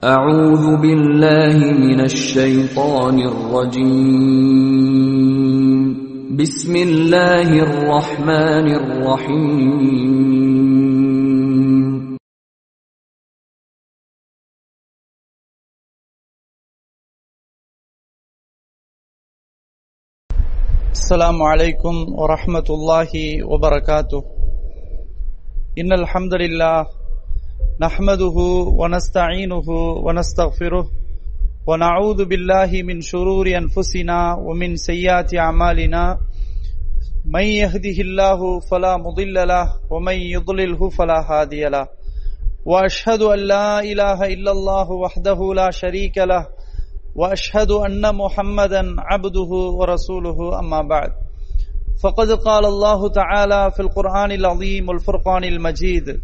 أعوذ بالله من الشيطان الرجيم. بسم الله الرحمن الرحيم. السلام عليكم ورحمة الله وبركاته. إن الحمد لله نحمده ونستعينه ونستغفره ونعوذ بالله من شرور أنفسنا ومن سيئات أعمالنا. من يهده الله فلا مضل له ومن يضلله فلا هادي له. وأشهد أن لا إله إلا الله وحده لا شريك له. وأشهد أن محمدا عبده ورسوله أما بعد. فقد قال الله تعالى في القرآن العظيم والفرقان المجيد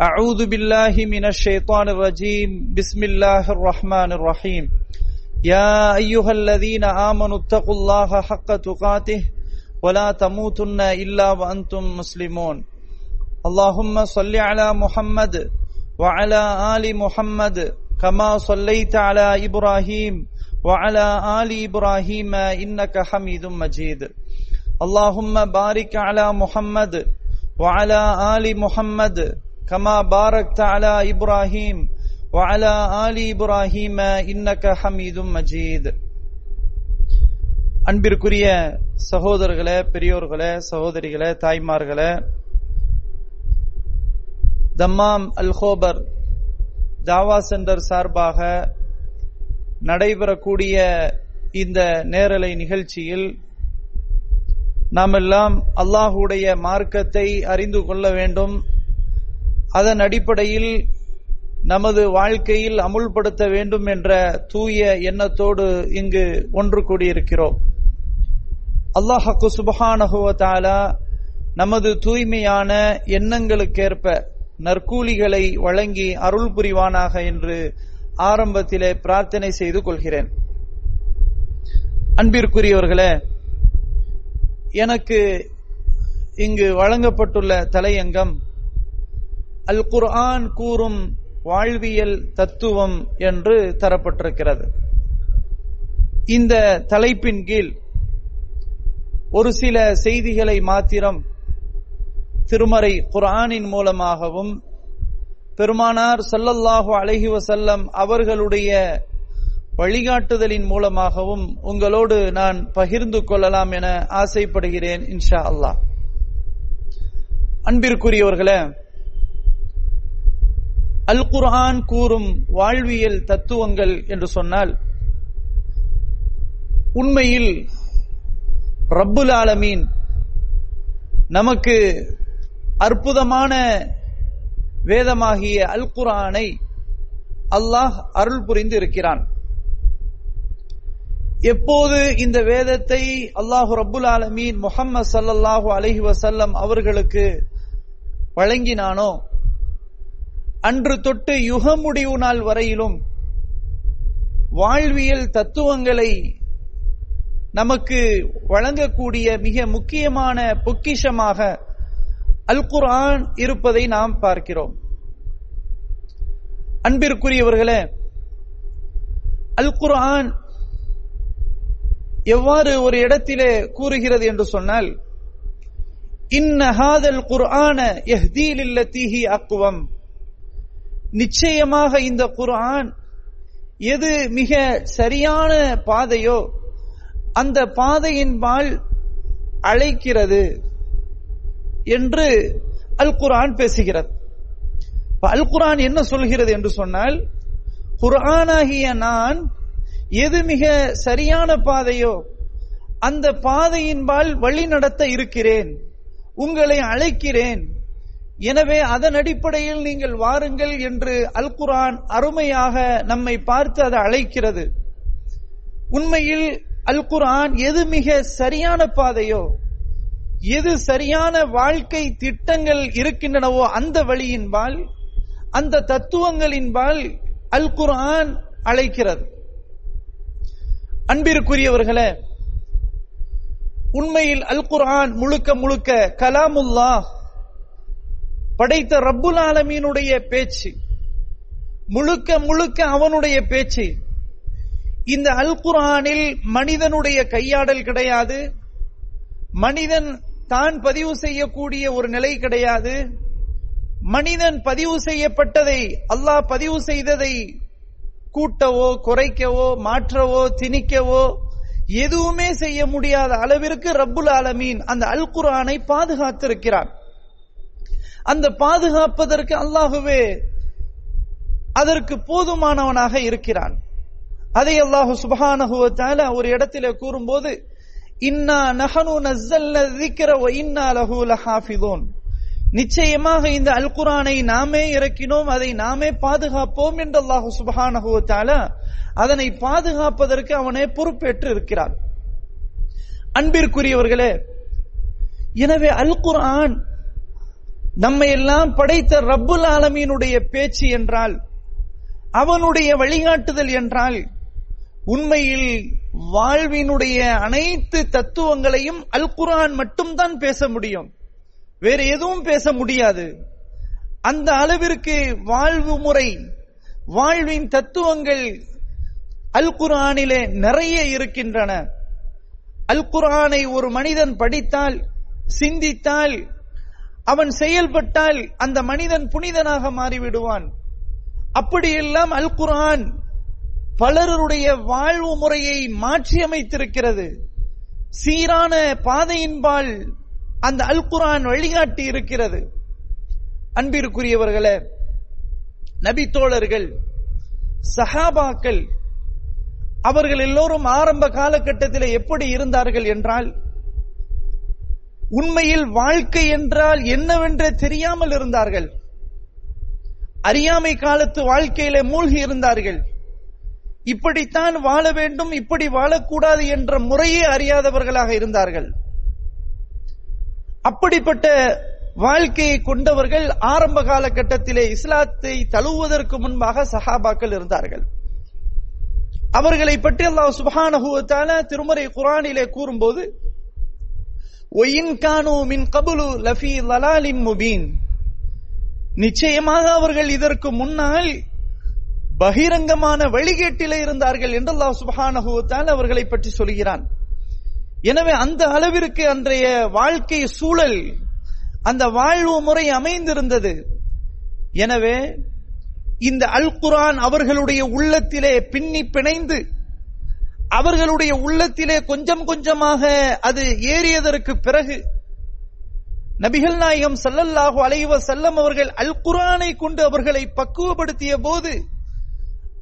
أعوذ بالله من الشيطان الرجيم. بسم الله الرحمن الرحيم. يا أيها الذين آمنوا اتقوا الله حق تقاته ولا تموتن إلا وأنتم مسلمون. اللهم صل على محمد وعلى آل محمد كما صليت على إبراهيم وعلى آل إبراهيم إنك حميد مجيد. اللهم بارك على محمد وعلى آل محمد كما باركت على ابراهيم وعلى ال ابراهيم انك حميد مجيد அன்பிற்குரிய சகோதரர்களே பெரியோர்களே சகோதரிகளே தாய்மார்களே தம்மாம் அல் ஹோபர் தாவா சென்டர் சார்பாக நடைபெறக்கூடிய இந்த நேரலை நிகழ்ச்சியில் நாம் எல்லாம் அல்லாஹுடைய மார்க்கத்தை அறிந்து கொள்ள வேண்டும் அதன் அடிப்படையில் நமது வாழ்க்கையில் அமுல்படுத்த வேண்டும் என்ற தூய எண்ணத்தோடு இங்கு ஒன்று கூடியிருக்கிறோம். அல்லாஹக்கு சுபஹானகுவத்தாலா நமது தூய்மையான எண்ணங்களுக்கேற்ப நற்கூலிகளை வழங்கி அருள் புரிவானாக என்று ஆரம்பத்திலே பிரார்த்தனை செய்து கொள்கிறேன். அன்பிற்குரியவர்களே எனக்கு இங்கு வழங்கப்பட்டுள்ள தலையங்கம் அல் குர்ஆன் கூறும் வாழ்வியல் தத்துவம் என்று தரப்பட்டிருக்கிறது. இந்த தலைப்பின் கீழ் ஒரு சில செய்திகளை மாத்திரம் திருமறை குர்ஆனின் மூலமாகவும் பெருமானார் சல்லல்லாஹு அலஹி வசல்லம் அவர்களுடைய வழிகாட்டுதலின் மூலமாகவும் உங்களோடு நான் பகிர்ந்து கொள்ளலாம் என ஆசைப்படுகிறேன் இன்ஷா அல்லாஹ். அன்பிற்குரியவர்களே அல் குர்ஆன் கூறும் வாழ்வியல் தத்துவங்கள் என்று சொன்னால் உண்மையில் ரப்புல் ஆலமீன் நமக்கு அற்புதமான வேதமாகிய அல் குரானை அல்லாஹ் அருள் புரிந்து இருக்கிறான். எப்போது இந்த வேதத்தை அல்லாஹு ரபுல் ஆலமீன் முகம்மது சல்லாஹூ அலஹி வசல்லம் அவர்களுக்கு வழங்கினானோ அன்று தொட்டு யுக முடிவு நாள் வரையிலும் வாழ்வியல் தத்துவங்களை நமக்கு வழங்கக்கூடிய மிக முக்கியமான பொக்கிஷமாக அல்குர்ஆன் இருப்பதை நாம் பார்க்கிறோம். அன்பிற்குரியவர்களே அல் குர்ஆன் எவ்வாறு ஒரு இடத்திலே கூறுகிறது என்று சொன்னால் இன்னஹாதல் குர்ஆன எஹ்தீலில்லத்தீஹி அக்குவம் நிச்சயமாக இந்த குரான் எது மிக சரியான பாதையோ அந்த பாதையின்பால் அழைக்கிறது என்று அல் குரான் பேசுகிறது. அல் குரான் என்ன சொல்கிறது என்று சொன்னால் குரானாகிய நான் எது மிக சரியான பாதையோ அந்த பாதையின்பால் வழி நடத்த இருக்கிறேன் உங்களை அழைக்கிறேன் எனவே அதன் அடிப்படையில் நீங்கள் வாருங்கள் என்று அல் குரான் அருமையாக நம்மை பார்த்து அதை அழைக்கிறது. உண்மையில் அல் குரான் எது மிக சரியான பாதையோ எது சரியான வாழ்க்கை திட்டங்கள் இருக்கின்றனவோ அந்த வழியின்பால் அந்த தத்துவங்களின்பால் அல் குரான் அழைக்கிறது. அன்பிற்குரியவர்களே உண்மையில் அல் குரான் முழுக்க முழுக்க கலாமுல்லா படைத்த ரப்புல் ஆலமீனுடைய பேச்சு முழுக்க முழுக்க அவனுடைய பேச்சு. இந்த அல் குரானில் மனிதனுடைய கையாடல் கிடையாது. மனிதன் தான் பதிவு செய்யக்கூடிய ஒரு நிலை கிடையாது. மனிதன் பதிவு செய்யப்பட்டதை அல்லாஹ் பதிவு செய்ததை கூட்டவோ குறைக்கவோ மாற்றவோ திணிக்கவோ எதுவுமே செய்ய முடியாத அளவிற்கு ரப்புல் ஆலமீன் அந்த அல் குரானை பாதுகாத்திருக்கிறான். அந்த பாதுகாப்பதற்கு அல்லாஹுவே அதற்கு போதுமானவனாக இருக்கிறான். அதை அல்லாஹு சுபஹானஹு ஒரு இடத்துல கூறும்போது இன்னா நஹனு நஸ்ஸல்ன ذிக்ர வ இன்னா லஹு லஹாஃபிதூன். நிச்சயமாக இந்த அல் குரானை நாமே இறக்கினோம் அதை நாமே பாதுகாப்போம் என்று அல்லாஹு சுபஹானஹு அதனை பாதுகாப்பதற்கு அவனே பொறுப்பேற்று இருக்கிறான். அன்பிற்குரியவர்களே எனவே அல் குரான் நம்மை எல்லாம் படைத்த ரப்புல் ஆலமீனுடைய பேச்சு என்றால் அவனுடைய வழிகாட்டுதல் என்றால் உண்மையில் வாழ்வினுடைய அனைத்து தத்துவங்களையும் அல் குரான் மட்டும்தான் பேச முடியும். வேறு எதுவும் பேச முடியாது. அந்த அளவிற்கு வாழ்வு முறை வாழ்வின் தத்துவங்கள் அல் குரானிலே நிறைய இருக்கின்றன. அல் குரானை ஒரு மனிதன் படித்தால் சிந்தித்தால் அவன் செயல்பட்டால் அந்த மனிதன் புனிதனாக மாறிவிடுவான். அப்படியெல்லாம் அல் குரான் பலருடைய வாழ்வு முறையை மாற்றியமைத்திருக்கிறது. சீரான பாதையின்பால் அந்த அல் குரான் வழிகாட்டி இருக்கிறது. அன்பிற்குரியவர்களே நபி தோழர்கள் சஹாபாக்கள் அவர்கள் எல்லோரும் ஆரம்ப காலகட்டத்தில் எப்படி இருந்தார்கள் என்றால் உண்மையில் வாழ்க்கை என்றால் என்னவென்று தெரியாமல் இருந்தார்கள். அறியாமை காலத்து வாழ்க்கையில மூழ்கி இருந்தார்கள். இப்படித்தான் வாழ வேண்டும் இப்படி வாழக்கூடாது என்ற முறையே அறியாதவர்களாக இருந்தார்கள். அப்படிப்பட்ட வாழ்க்கையை கொண்டவர்கள் ஆரம்ப காலகட்டத்திலே இஸ்லாத்தை தழுவுவதற்கு முன்பாக சஹாபாக்கள் இருந்தார்கள். அவர்களை பற்றி அல்லாஹ் சுபான திருமறை குரானிலே கூறும்போது ஒயின் கானு மின் கபுலு லஃபி லலாலின் முபீன் நிச்சயமாக அவர்கள் இதற்கு முன்னால் பகிரங்கமான வழிகேட்டிலே இருந்தார்கள் என்று அல்லாஹ் சுப்ஹானஹு அவர்களை பற்றி சொல்கிறான். எனவே அந்த அளவிற்கு அன்றைய வாழ்க்கை சூழல் அந்த வாழ்வு முறை அமைந்திருந்தது. எனவே இந்த அல் குரான் அவர்களுடைய உள்ளத்திலே பின்னி பிணைந்து அவர்களுடைய உள்ளத்திலே கொஞ்சம் கொஞ்சமாக அது ஏறியதற்கு பிறகு நபிகள் நாயகம் ஸல்லல்லாஹு அலைவ செல்லம் அவர்கள் அல் குரானை கொண்டு அவர்களை பக்குவப்படுத்திய போது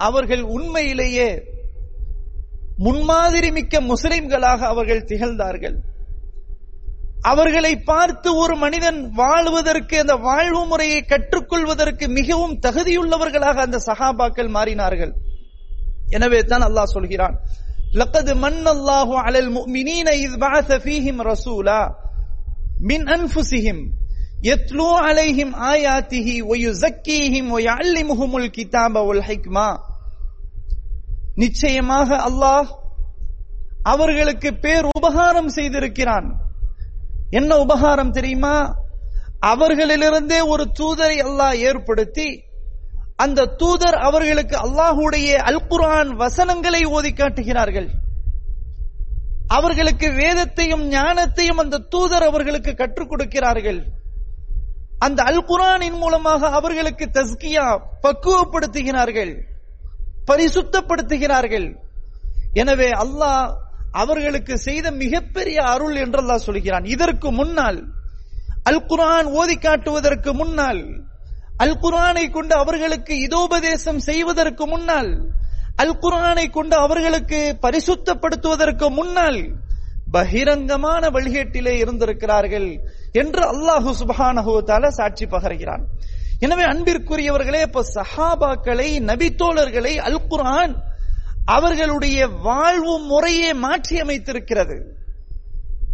அவர்கள் உண்மையிலேயே முன்மாதிரி மிக்க முஸ்லிம்களாக அவர்கள் திகழ்ந்தார்கள். அவர்களை பார்த்து ஒரு மனிதன் வாழ்வதற்கு அந்த வாழ்வு முறையை கற்றுக்கொள்வதற்கு மிகவும் தகுதியுள்ளவர்களாக அந்த சகாபாக்கள் மாறினார்கள். எனவே தான் அல்லாஹ் சொல்கிறான் لقد من الله على المؤمنين إذ بعث فيهم رسولا من أنفسهم يتلو عليهم آياته ويزكيهم ويعلمهم الكتاب والحكمة நிச்சயமாக அல்லாஹ் அவர்களுக்கு பேர் உபகாரம் செய்திருக்கிறான் என்ன உபகாரம் தெரியுமா அவர்களிலிருந்தே ஒரு தூதரை அல்லாஹ் ஏற்படுத்தி அந்த தூதர் அவர்களுக்கு அல்லாஹுடைய அல்குரான் வசனங்களை ஓதி காட்டுகிறார்கள். அவர்களுக்கு வேதத்தையும் ஞானத்தையும் அந்த தூதர் அவர்களுக்கு கற்றுக் கொடுக்கிறார்கள். அந்த அல்குரானின் மூலமாக அவர்களுக்கு தஸ்கியா பக்குவப்படுத்துகிறார்கள் பரிசுத்தப்படுத்துகிறார்கள். எனவே அல்லாஹ் அவர்களுக்கு செய்த மிகப்பெரிய அருள் என்றெல்லாம் சொல்கிறான். இதற்கு முன்னால் அல்குரான் ஓதி காட்டுவதற்கு முன்னால் அல் குரானை கொண்டு அவர்களுக்கு இதோபதேசம் செய்வதற்கு முன்னால் அல் குரானை கொண்டு அவர்களுக்கு பரிசுத்தப்படுத்துவதற்கு முன்னால் பகிரங்கமான வழிகேட்டிலே இருந்திருக்கிறார்கள் என்று அல்லாஹு சுபஹானஹு சாட்சி பகர்கிறான். எனவே அன்பிற்குரியவர்களே இப்ப சஹாபாக்களை நபித்தோழர்களை அல் குரான் அவர்களுடைய வாழ்வு முறையே மாற்றி அமைத்திருக்கிறது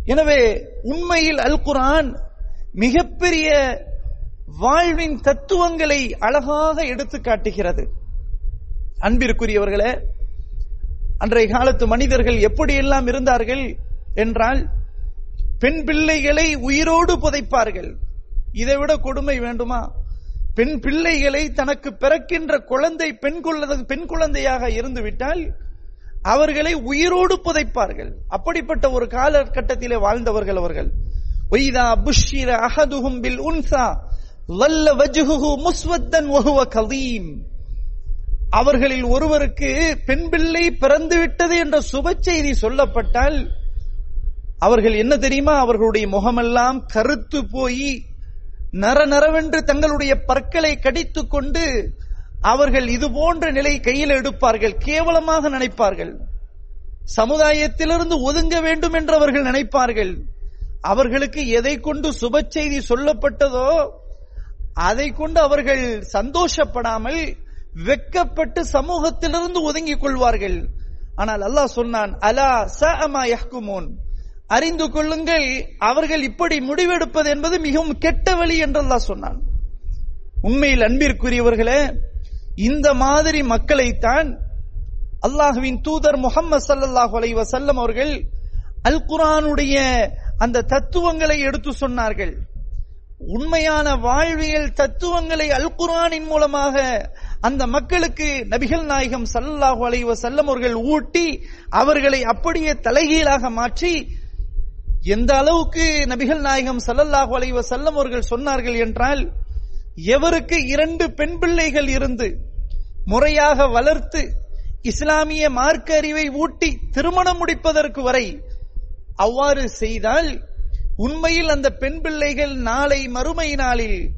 எனவே உண்மையில் அல் குரான் மிகப்பெரிய வாழ்வின் தத்துவங்களை அழகாக எடுத்து காட்டுகிறது. அன்பிற்குரியவர்களே அன்றைய காலத்து மனிதர்கள் எப்படியெல்லாம் இருந்தார்கள் என்றால் பெண் பிள்ளைகளை உயிரோடு புதைப்பார்கள். இதை விட கொடுமை வேண்டுமா? பெண் பிள்ளைகளை தனக்கு பிறக்கின்ற குழந்தை பெண் குழந்தை பெண் குழந்தையாக இருந்துவிட்டால் அவர்களை உயிரோடு புதைப்பார்கள். அப்படிப்பட்ட ஒரு காலகட்டத்திலே வாழ்ந்தவர்கள் அவர்கள். ஒய்தா புஷ்ஷிர அகதுகும்பில் உன்சா. வல்ல வஜ்ஹுஹு முஸ்வத்தன் ஒகுவ கலீம். அவர்களில் ஒருவருக்கு பெண் பிள்ளை பிறந்து விட்டது என்ற சுப செய்தி சொல்லப்பட்டால் அவர்கள் என்ன தெரியுமா? அவர்களுடைய முகமெல்லாம் கருத்து போய் நர நரவென்று தங்களுடைய பற்களை கடித்துக் கொண்டு அவர்கள் இது போன்ற நிலை கையில் எடுப்பார்கள் கேவலமாக நினைப்பார்கள். சமுதாயத்திலிருந்து ஒதுங்க வேண்டும் என்று அவர்கள் நினைப்பார்கள். அவர்களுக்கு எதை கொண்டு சுப செய்தி சொல்லப்பட்டதோ அதை கொண்டு அவர்கள் சந்தோஷப்படாமல் வெக்கப்பட்டு சமூகத்திலிருந்து ஒதுங்கிக் கொள்வார்கள். ஆனால் அல்லாஹ் சொன்னான் அலா சஅமா யஹ்குமூன். அறிந்து கொள்ளுங்கள் அவர்கள் இப்படி முடிவெடுப்பது என்பது மிகவும் கெட்ட வழி என்று அல்லாஹ் சொன்னான். உண்மையில் அன்பிற்குரியவர்களே இந்த மாதிரி மக்களைத்தான் அல்லாஹுவின் தூதர் முகமது சல்லல்லாஹு அலைஹி வஸல்லம் அவர்கள் அல் குரானுடைய அந்த தத்துவங்களை எடுத்து சொன்னார்கள். உண்மையான வாழ்வியல் தத்துவங்களை அல்குரானின் மூலமாக அந்த மக்களுக்கு நபிகள் நாயகம் சல்லாஹு அலைவ செல்லம் அவர்கள் ஊட்டி அவர்களை அப்படியே தலைகீழாக மாற்றி எந்த அளவுக்கு நபிகள் நாயகம் சல்லல்லாஹு அலைவ செல்லம் அவர்கள் சொன்னார்கள் என்றால் எவருக்கு இரண்டு பெண் பிள்ளைகள் இருந்து முறையாக வளர்த்து இஸ்லாமிய மார்க்க அறிவை ஊட்டி திருமணம் முடிப்பதற்கு வரை அவ்வாறு செய்தால் உண்மையில் அந்த பெண் பிள்ளைகள் நாளை மறுமை நாளில்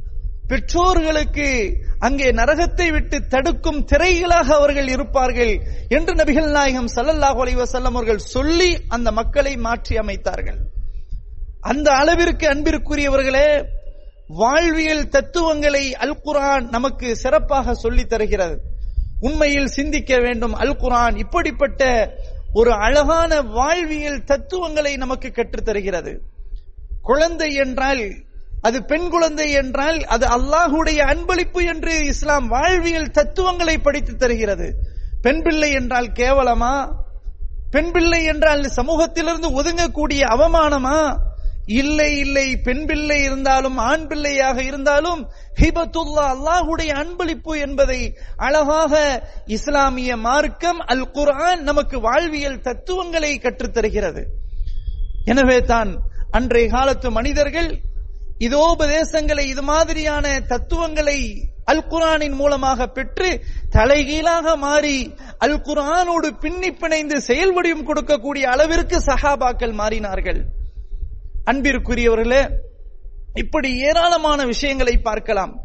பெற்றோர்களுக்கு அங்கே நரகத்தை விட்டு தடுக்கும் திரைகளாக அவர்கள் இருப்பார்கள் என்று நபிகள் நாயகம் சல்லல்லாஹு அலைவசல்லம் அவர்கள் சொல்லி அந்த மக்களை மாற்றி அமைத்தார்கள். அந்த அளவிற்கு அன்பிற்குரியவர்களே வாழ்வியல் தத்துவங்களை அல் குரான் நமக்கு சிறப்பாக சொல்லித் தருகிறது. உண்மையில் சிந்திக்க வேண்டும். அல் குரான் இப்படிப்பட்ட ஒரு அழகான வாழ்வியல் தத்துவங்களை நமக்கு கற்றுத் தருகிறது. குழந்தை என்றால் அது பெண் குழந்தை என்றால் அது அல்லாஹுடைய அன்பளிப்பு என்று இஸ்லாம் வாழ்வியல் தத்துவங்களை படித்து தருகிறது. பெண் பிள்ளை என்றால் கேவலமா? பெண் பிள்ளை என்றால் சமூகத்திலிருந்து ஒதுங்கக்கூடிய அவமானமா? இல்லை இல்லை. பெண் பிள்ளை இருந்தாலும் ஆண் பிள்ளையாக இருந்தாலும் ஹிபத்துல்லா அல்லாஹுடைய அன்பளிப்பு என்பதை அழகாக இஸ்லாமிய மார்க்கம் அல் குர்ஆன் நமக்கு வாழ்வியல் தத்துவங்களை கற்றுத்தருகிறது. எனவே தான் அன்றைய காலத்து மனிதர்கள் இதோபதேசங்களை இது மாதிரியான தத்துவங்களை அல் குரானின் மூலமாக பெற்று தலைகீழாக மாறி அல் குரானோடு பின்னி பிணைந்து செயல்வடியும் கொடுக்கக்கூடிய அளவிற்கு சஹாபாக்கள் மாறினார்கள். அன்பிற்குரியவர்களே இப்படி ஏராளமான விஷயங்களை பார்க்கலாம்.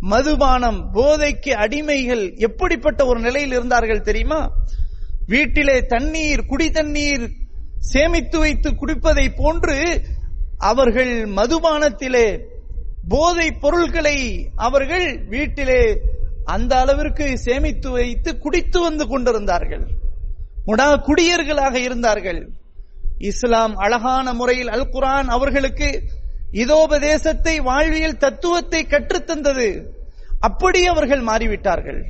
மதுபானம் போதைக்கு அடிமைகள் எப்படிப்பட்ட ஒரு நிலையில் இருந்தார்கள் தெரியுமா? வீட்டிலே தண்ணீர் குடி தண்ணீர் சேமித்து வைத்து குடிப்பதை போன்று அவர்கள் மதுபானத்திலே போதை பொருள்களை அவர்கள் வீட்டிலே அந்த அளவிற்கு சேமித்து வைத்து குடித்து வந்து கொண்டிருந்தார்கள். முடா குடியர்களாக இருந்தார்கள். இஸ்லாம் அழகான முறையில் அல் குரான் அவர்களுக்கு இதோபதேசத்தை வாழ்வியல் தத்துவத்தை கற்றுத்தந்தது. அப்படி அவர்கள் மாறிவிட்டார்கள்.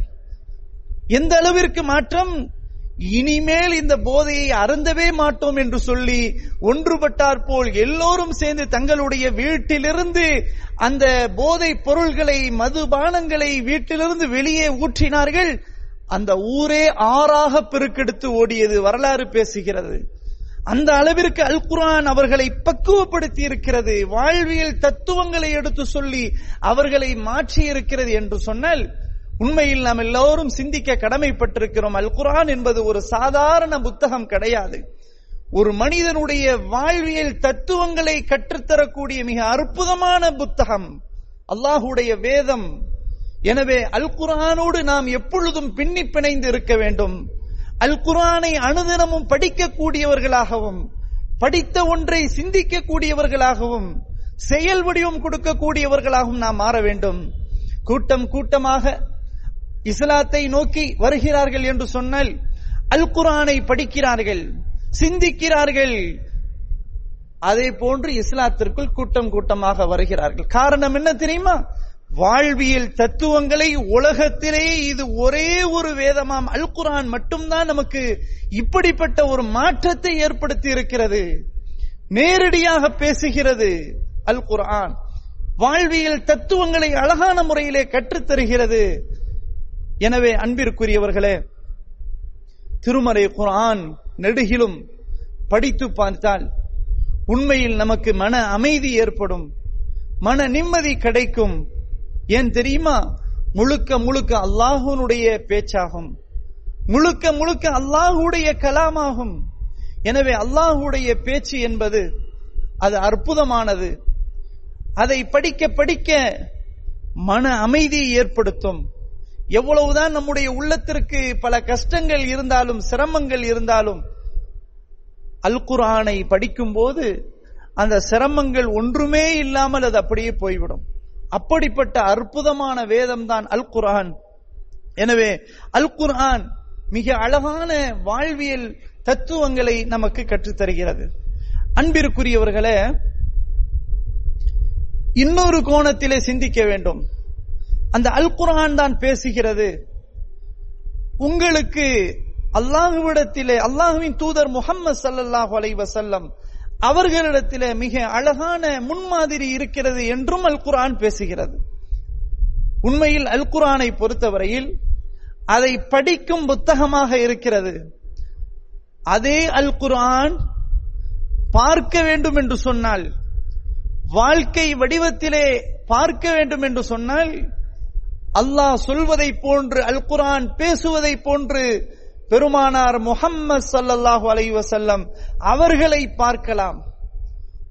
எந்த அளவிற்கு மாற்றம் இனிமேல் இந்த போதையை அருந்தவே மாட்டோம் என்று சொல்லி ஒன்றுபட்டார் போல் எல்லோரும் சேர்ந்து தங்களுடைய வீட்டிலிருந்து அந்த போதை பொருள்களை மதுபானங்களை வீட்டிலிருந்து வெளியே ஊற்றினார்கள். அந்த ஊரே ஆறாக பெருக்கெடுத்து ஓடியது வரலாறு பேசுகிறது. அந்த அளவிற்கு அல் குரான் அவர்களை பக்குவப்படுத்தி இருக்கிறது வாழ்வியல் தத்துவங்களை எடுத்து சொல்லி அவர்களை மாற்றி இருக்கிறது என்று சொன்னால் உண்மையில் நாம் எல்லோரும் சிந்திக்க கடமைப்பட்டிருக்கிறோம். அல் குரான் என்பது ஒரு சாதாரண புத்தகம் கிடையாது. ஒரு மனிதனுடைய வாழ்வியல் தத்துவங்களை கற்றுத்தரக்கூடிய மிக அற்புதமான புத்தகம். அல்லாஹுடைய வேதம். எனவே அல் குரானோடு நாம் எப்பொழுதும் பின்னி பிணைந்து இருக்க வேண்டும். அல் குரானை அனுதினமும் படிக்கக்கூடியவர்களாகவும் படித்த ஒன்றை சிந்திக்கக்கூடியவர்களாகவும் செயல் வடிவம் கொடுக்கக்கூடியவர்களாகவும் நாம் மாற வேண்டும். கூட்டம் கூட்டமாக இஸ்லாத்தை நோக்கி வருகிறார்கள் என்று சொன்னால் அல் குரானை படிக்கிறார்கள் சிந்திக்கிறார்கள். அதே போன்று இஸ்லாத்திற்குள் கூட்டம் கூட்டமாக வருகிறார்கள். காரணம் என்ன தெரியுமா? வாழ்வியல் தத்துவங்களை உலகத்திலேயே இது ஒரே ஒரு வேதமாம். அல் குரான் மட்டும்தான் நமக்கு இப்படிப்பட்ட ஒரு மாற்றத்தை ஏற்படுத்தி இருக்கிறது நேரடியாக பேசுகிறது அல் குரான் வாழ்வியல் தத்துவங்களை அழகான முறையிலே கற்றுத்தருகிறது. எனவே அன்பிற்குரியவர்களே திருமறை குரான் நெடுகிலும் படித்து பார்த்தால் உண்மையில் நமக்கு மன அமைதி ஏற்படும் மன நிம்மதி கிடைக்கும். ஏன் தெரியுமா? முழுக்க முழுக்க அல்லாஹுனுடைய பேச்சாகும். முழுக்க முழுக்க அல்லாஹுடைய கலாமாகும். எனவே அல்லாஹுடைய பேச்சு என்பது அது அற்புதமானது. அதை படிக்க படிக்க மன அமைதியை ஏற்படுத்தும். எவ்வளவுதான் நம்முடைய உள்ளத்திற்கு பல கஷ்டங்கள் இருந்தாலும் சிரமங்கள் இருந்தாலும் அல் குரானை படிக்கும் போது அந்த சிரமங்கள் ஒன்றுமே இல்லாமல் அது அப்படியே போய்விடும். அப்படிப்பட்ட அற்புதமான வேதம் தான் அல் குரான் எனவே அல் குரான் மிக அழகான வாழ்வியல் தத்துவங்களை நமக்கு கற்றுத்தருகிறது. அன்பிற்குரியவர்களே இன்னொரு கோணத்திலே சிந்திக்க வேண்டும். அந்த அல் குரான் தான் பேசுகிறது. உங்களுக்கு அல்லாஹுவிடத்திலே அல்லாஹுவின் தூதர் முகம்மது சல்லல்லாஹு அலைஹி வஸல்லம் அவர்களிடத்திலே மிக அழகான முன்மாதிரி இருக்கிறது என்றும் அல் குரான் பேசுகிறது. உண்மையில் அல் குரானை பொறுத்தவரையில் அதை படிக்கும் புத்தகமாக இருக்கிறது. அதே அல் குரான் பார்க்க வேண்டும் என்று சொன்னால் வாழ்க்கை வடிவத்திலே பார்க்க வேண்டும் என்று சொன்னால் அல்லாஹ் சொல்வதை போன்று அல் குரான் பேசுவதை போன்று பெருமானார் முஹம்மது சல்லல்லாஹு அலை வசல்லம் அவர்களை பார்க்கலாம்.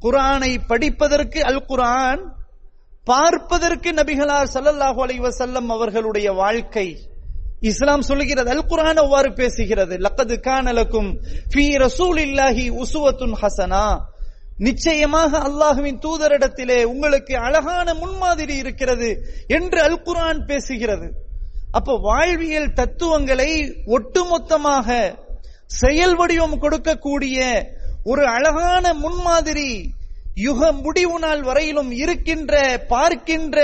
குரானை படிப்பதற்கு அல் குரான் பார்ப்பதற்கு நபிகளார் சல்லல்லாஹு அலை வசல்லம் அவர்களுடைய வாழ்க்கை. இஸ்லாம் சொல்லுகிறது அல் குரான் அவ்வாறு பேசுகிறது. லக்கது கானலக்கும் ஃபி ரசூல் இல்லாஹி உசுவத்துன் ஹசனா. நிச்சயமாக அல்லாஹுவின் தூதரிடத்திலே உங்களுக்கு அழகான முன்மாதிரி இருக்கிறது என்று அல்குரான் பேசுகிறது. அப்ப வாழ்வியல் தத்துவங்களை ஒட்டுமொத்தமாக செயல் வடிவம் கொடுக்கக்கூடிய ஒரு அழகான முன்மாதிரி யுக முடிவு நாள் வரையிலும் இருக்கின்ற பார்க்கின்ற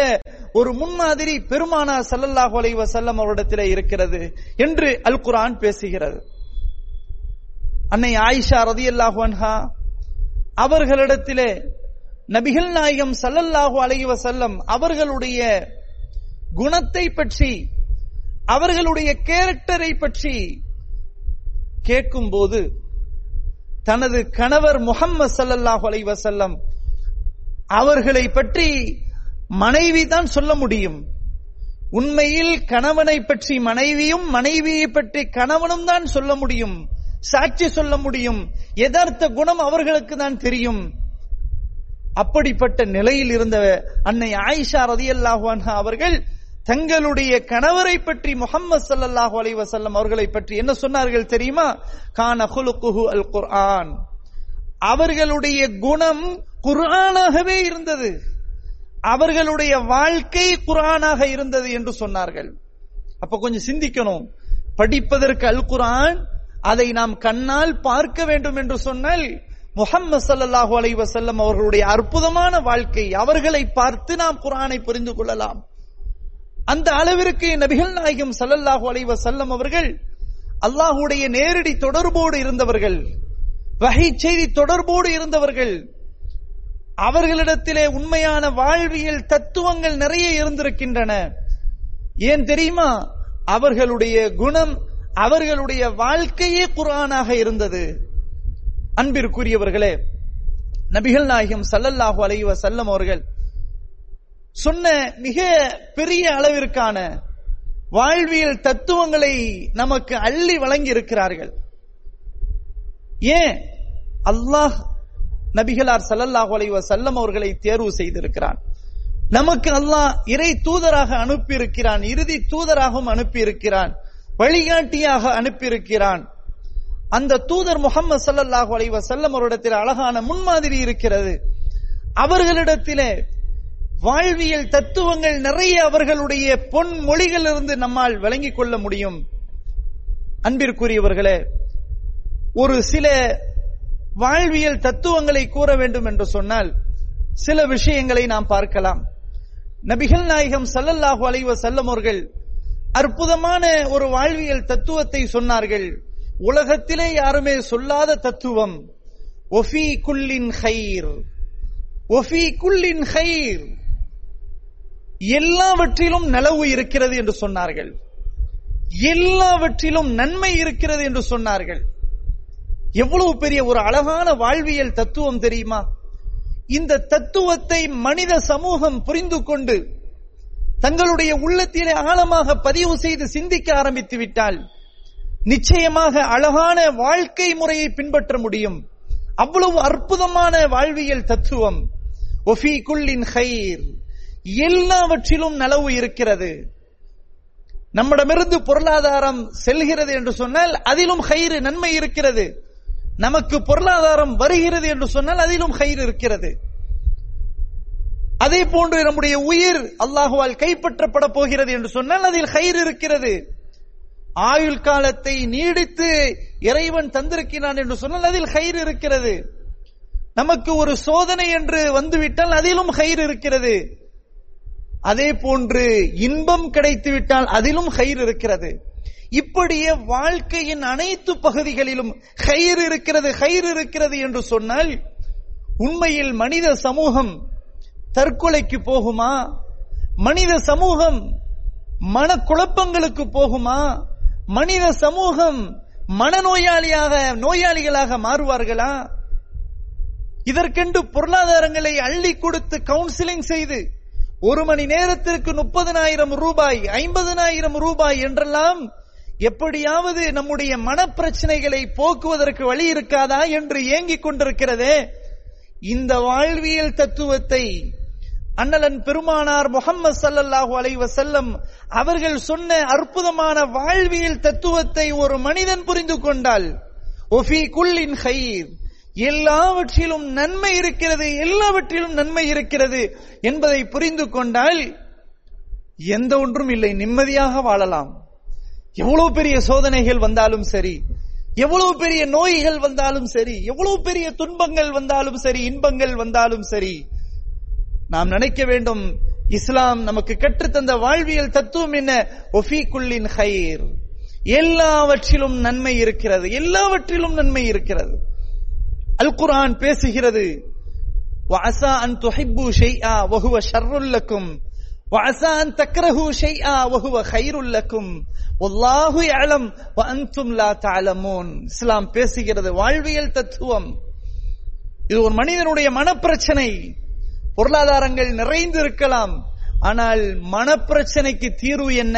ஒரு முன்மாதிரி பெருமானா சல்லல்லாஹு அலைவ செல்லம் அவரிடத்திலே இருக்கிறது என்று அல்குரான் பேசுகிறது. அன்னை ஆயிஷா ரதியல்லாஹு அன்ஹா அவர்களிடத்திலே நபிகள் நாயகம் சல்லல்லாஹு அலைவ செல்லம் அவர்களுடைய குணத்தை பற்றி அவர்களுடைய கேரக்டரை பற்றி கேட்கும்போது தனது கணவர் முகம்மது சல்லல்லாஹு அலைவ செல்லம் அவர்களை பற்றி மனைவி தான் சொல்ல முடியும். உண்மையில் கணவனை பற்றி மனைவியும் மனைவியை பற்றி கணவனும் தான் சொல்ல முடியும். சாட்சி சொல்ல முடியும். எதார்த்த குணம் அவர்களுக்கு தான் தெரியும். அப்படிப்பட்ட நிலையில் இருந்த அன்னை ஆயிஷா ரதியல்லாஹான் அவர்கள் தங்களுடைய கணவரை பற்றி முகம்மது சல்லாஹூ அலி வசல்லம் அவர்களை பற்றி என்ன சொன்னார்கள் தெரியுமா? கான ஹுலுகுஹு அல் குர்ஆன். அவர்களுடைய குணம் குர்ஆனாகவே இருந்தது. அவர்களுடைய வாழ்க்கை குரானாக இருந்தது என்று சொன்னார்கள். அப்ப கொஞ்சம் சிந்திக்கணும். படிப்பதற்கு அல் குரான் அதை நாம் கண்ணால் பார்க்க வேண்டும் என்று சொன்னால் முகம்மது சல்லல்லாஹு அலைவ வஸல்லம் அவர்களுடைய அற்புதமான வாழ்க்கை அவர்களை பார்த்து நாம் குரானை புரிந்து கொள்ளலாம். அந்த அளவிற்கு நபிகள் நாயகம் சல்லல்லாஹு அலைவ வஸல்லம் அவர்கள் அல்லாஹுடைய நேரடி தொடர்போடு இருந்தவர்கள் வகை செய்தி தொடர்போடு இருந்தவர்கள் அவர்களிடத்திலே உண்மையான வாழ்வியல் தத்துவங்கள் நிறைய இருந்திருக்கின்றன. ஏன் தெரியுமா? அவர்களுடைய குணம் அவர்களுடைய வாழ்க்கையே குரானாக இருந்தது. அன்பிற்குரியவர்களே நபிகள் நாயகம் சல்லல்லாஹு அலைவ செல்லம் அவர்கள் சொன்ன மிக பெரிய அளவிற்கான வாழ்வியல் தத்துவங்களை நமக்கு அள்ளி வழங்கி இருக்கிறார்கள் ஏன்? அல்லாஹ் நபிகளார் சல்லல்லாஹு அலைவ செல்லம் அவர்களை தேர்வு செய்திருக்கிறான். நமக்கு அல்லாஹ் இறை தூதராக அனுப்பியிருக்கிறான் இறுதி தூதராகவும் அனுப்பியிருக்கிறான். வழிகாட்டியாக அனுப்பியிருக்கிறான். அந்த தூதர் முகமது சல்லல்லாஹு அலைவ வஸல்லம் அவரிடத்தில் அழகான முன்மாதிரி இருக்கிறது. அவர்களிடத்திலே வாழ்வியல் தத்துவங்கள் நிறைய அவர்களுடைய பொன் மொழிகளிலிருந்து நம்மால் விளங்கிக் கொள்ள முடியும். அன்பிற்குரியவர்களே ஒரு சில வாழ்வியல் தத்துவங்களை கூற வேண்டும் என்று சொன்னால் சில விஷயங்களை நாம் பார்க்கலாம். நபிகள் நாயகம் சல்லல்லாஹு அலைவ செல்லமோர்கள் அற்புதமான ஒரு வாழ்வியல் தத்துவத்தை சொன்னார்கள். உலகத்திலே யாருமே சொல்லாத தத்துவம் ஒஃபி குல்லின் ஹைர். ஒஃபி குல்லின் ஹைர். எல்லாவற்றிலும் நலவு இருக்கிறது என்று சொன்னார்கள். எல்லாவற்றிலும் நன்மை இருக்கிறது என்று சொன்னார்கள். எவ்வளவு பெரிய ஒரு அழகான வாழ்வியல் தத்துவம் தெரியுமா? இந்த தத்துவத்தை மனித சமூகம் புரிந்து கொண்டு தங்களுடைய உள்ளத்திலே ஆழமாக பதிவு செய்து சிந்திக்க ஆரம்பித்து விட்டால் நிச்சயமாக அழகான வாழ்க்கை முறையை பின்பற்ற முடியும். அவ்வளவு அற்புதமான வாழ்வியல் தத்துவம். ஒஃபி குல்லின் ஹைர். எல்லாவற்றிலும் நலவு இருக்கிறது. நம்மிடமிருந்து பொருளாதாரம் செல்கிறது என்று சொன்னால் அதிலும் ஹயிறு நன்மை இருக்கிறது. நமக்கு பொருளாதாரம் வருகிறது என்று சொன்னால் அதிலும் ஹயிறு இருக்கிறது. அதே போன்று நம்முடைய உயிர் அல்லாஹுவால் கைப்பற்றப்பட போகிறது என்று சொன்னால் அதில் ஹைர் இருக்கிறது. ஆயுள் காலத்தை நீடித்து இறைவன் தந்திருக்கிறான் என்று சொன்னால் அதில் ஹைர் இருக்கிறது. நமக்கு ஒரு சோதனை என்று வந்துவிட்டால் அதிலும் ஹைர் இருக்கிறது. அதே போன்று இன்பம் கிடைத்து விட்டால் அதிலும் ஹைர் இருக்கிறது. இப்படியே வாழ்க்கையின் அனைத்து பகுதிகளிலும் ஹைர் இருக்கிறது ஹைர் இருக்கிறது என்று சொன்னால் உண்மையில் மனித சமூகம் தற்கொலைக்கு போகுமா? மனித சமூகம் மனக்குழப்பங்களுக்கு போகுமா? மனித சமூகம் மனநோயாளியாக நோயாளிகளாக மாறுவார்களா? இதற்கென்று பொருளாதாரங்களை அள்ளி கொடுத்து கவுன்சிலிங் செய்து ஒரு மணி நேரத்திற்கு முப்பதனாயிரம் ரூபாய் ஐம்பதனாயிரம் ரூபாய் என்றெல்லாம் எப்படியாவது நம்முடைய மனப்பிரச்சனைகளை போக்குவதற்கு வழி இருக்காதா என்று ஏங்கிக் கொண்டிருக்கிறதே. இந்த வாழ்வியல் தத்துவத்தை அண்ணலன் பெருமானார் முகம்மது சல்லல்லாஹு அலை வசல்லம் அவர்கள் சொன்ன அற்புதமான வாழ்வியல் தத்துவத்தை ஒரு மனிதன் புரிந்து கொண்டால் ஒஃபி குல்லின் ஹயீர் எல்லாவற்றிலும் நன்மை இருக்கிறது எல்லாவற்றிலும் நன்மை இருக்கிறது என்பதை புரிந்து கொண்டால் எந்த ஒன்றும் இல்லை நிம்மதியாக வாழலாம். எவ்வளவு பெரிய சோதனைகள் வந்தாலும் சரி எவ்வளவு பெரிய நோய்கள் வந்தாலும் சரி எவ்வளவு பெரிய துன்பங்கள் வந்தாலும் சரி இன்பங்கள் வந்தாலும் சரி நாம் நினைக்க வேண்டும் இஸ்லாம் நமக்கு கற்றுத்தந்த வாழ்வியல் தத்துவம் என்ன? ஒஃபீக்குள்ளின் ஹைர். எல்லாவற்றிலும் நன்மை இருக்கிறது. எல்லாவற்றிலும் நன்மை இருக்கிறது. அல் குரான் பேசுகிறது வாசா அன் துஹிப்பு ஷெய்ஆ வகுவ ஷர்ருல்லக்கும் வாசா அன் தக்ரஹு ஷெய்ஆ வகுவ ஹைருல்லக்கும் ஒல்லாஹு அலம் அன்தும் லா தாலமோன் இஸ்லாம் பேசுகிறது வாழ்வியல் தத்துவம். இது ஒரு மனிதனுடைய மனப்பிரச்சனை. பொருளாதாரங்கள் நிறைந்து இருக்கலாம் ஆனால் மனப்பிரச்சனைக்கு தீர்வு என்ன?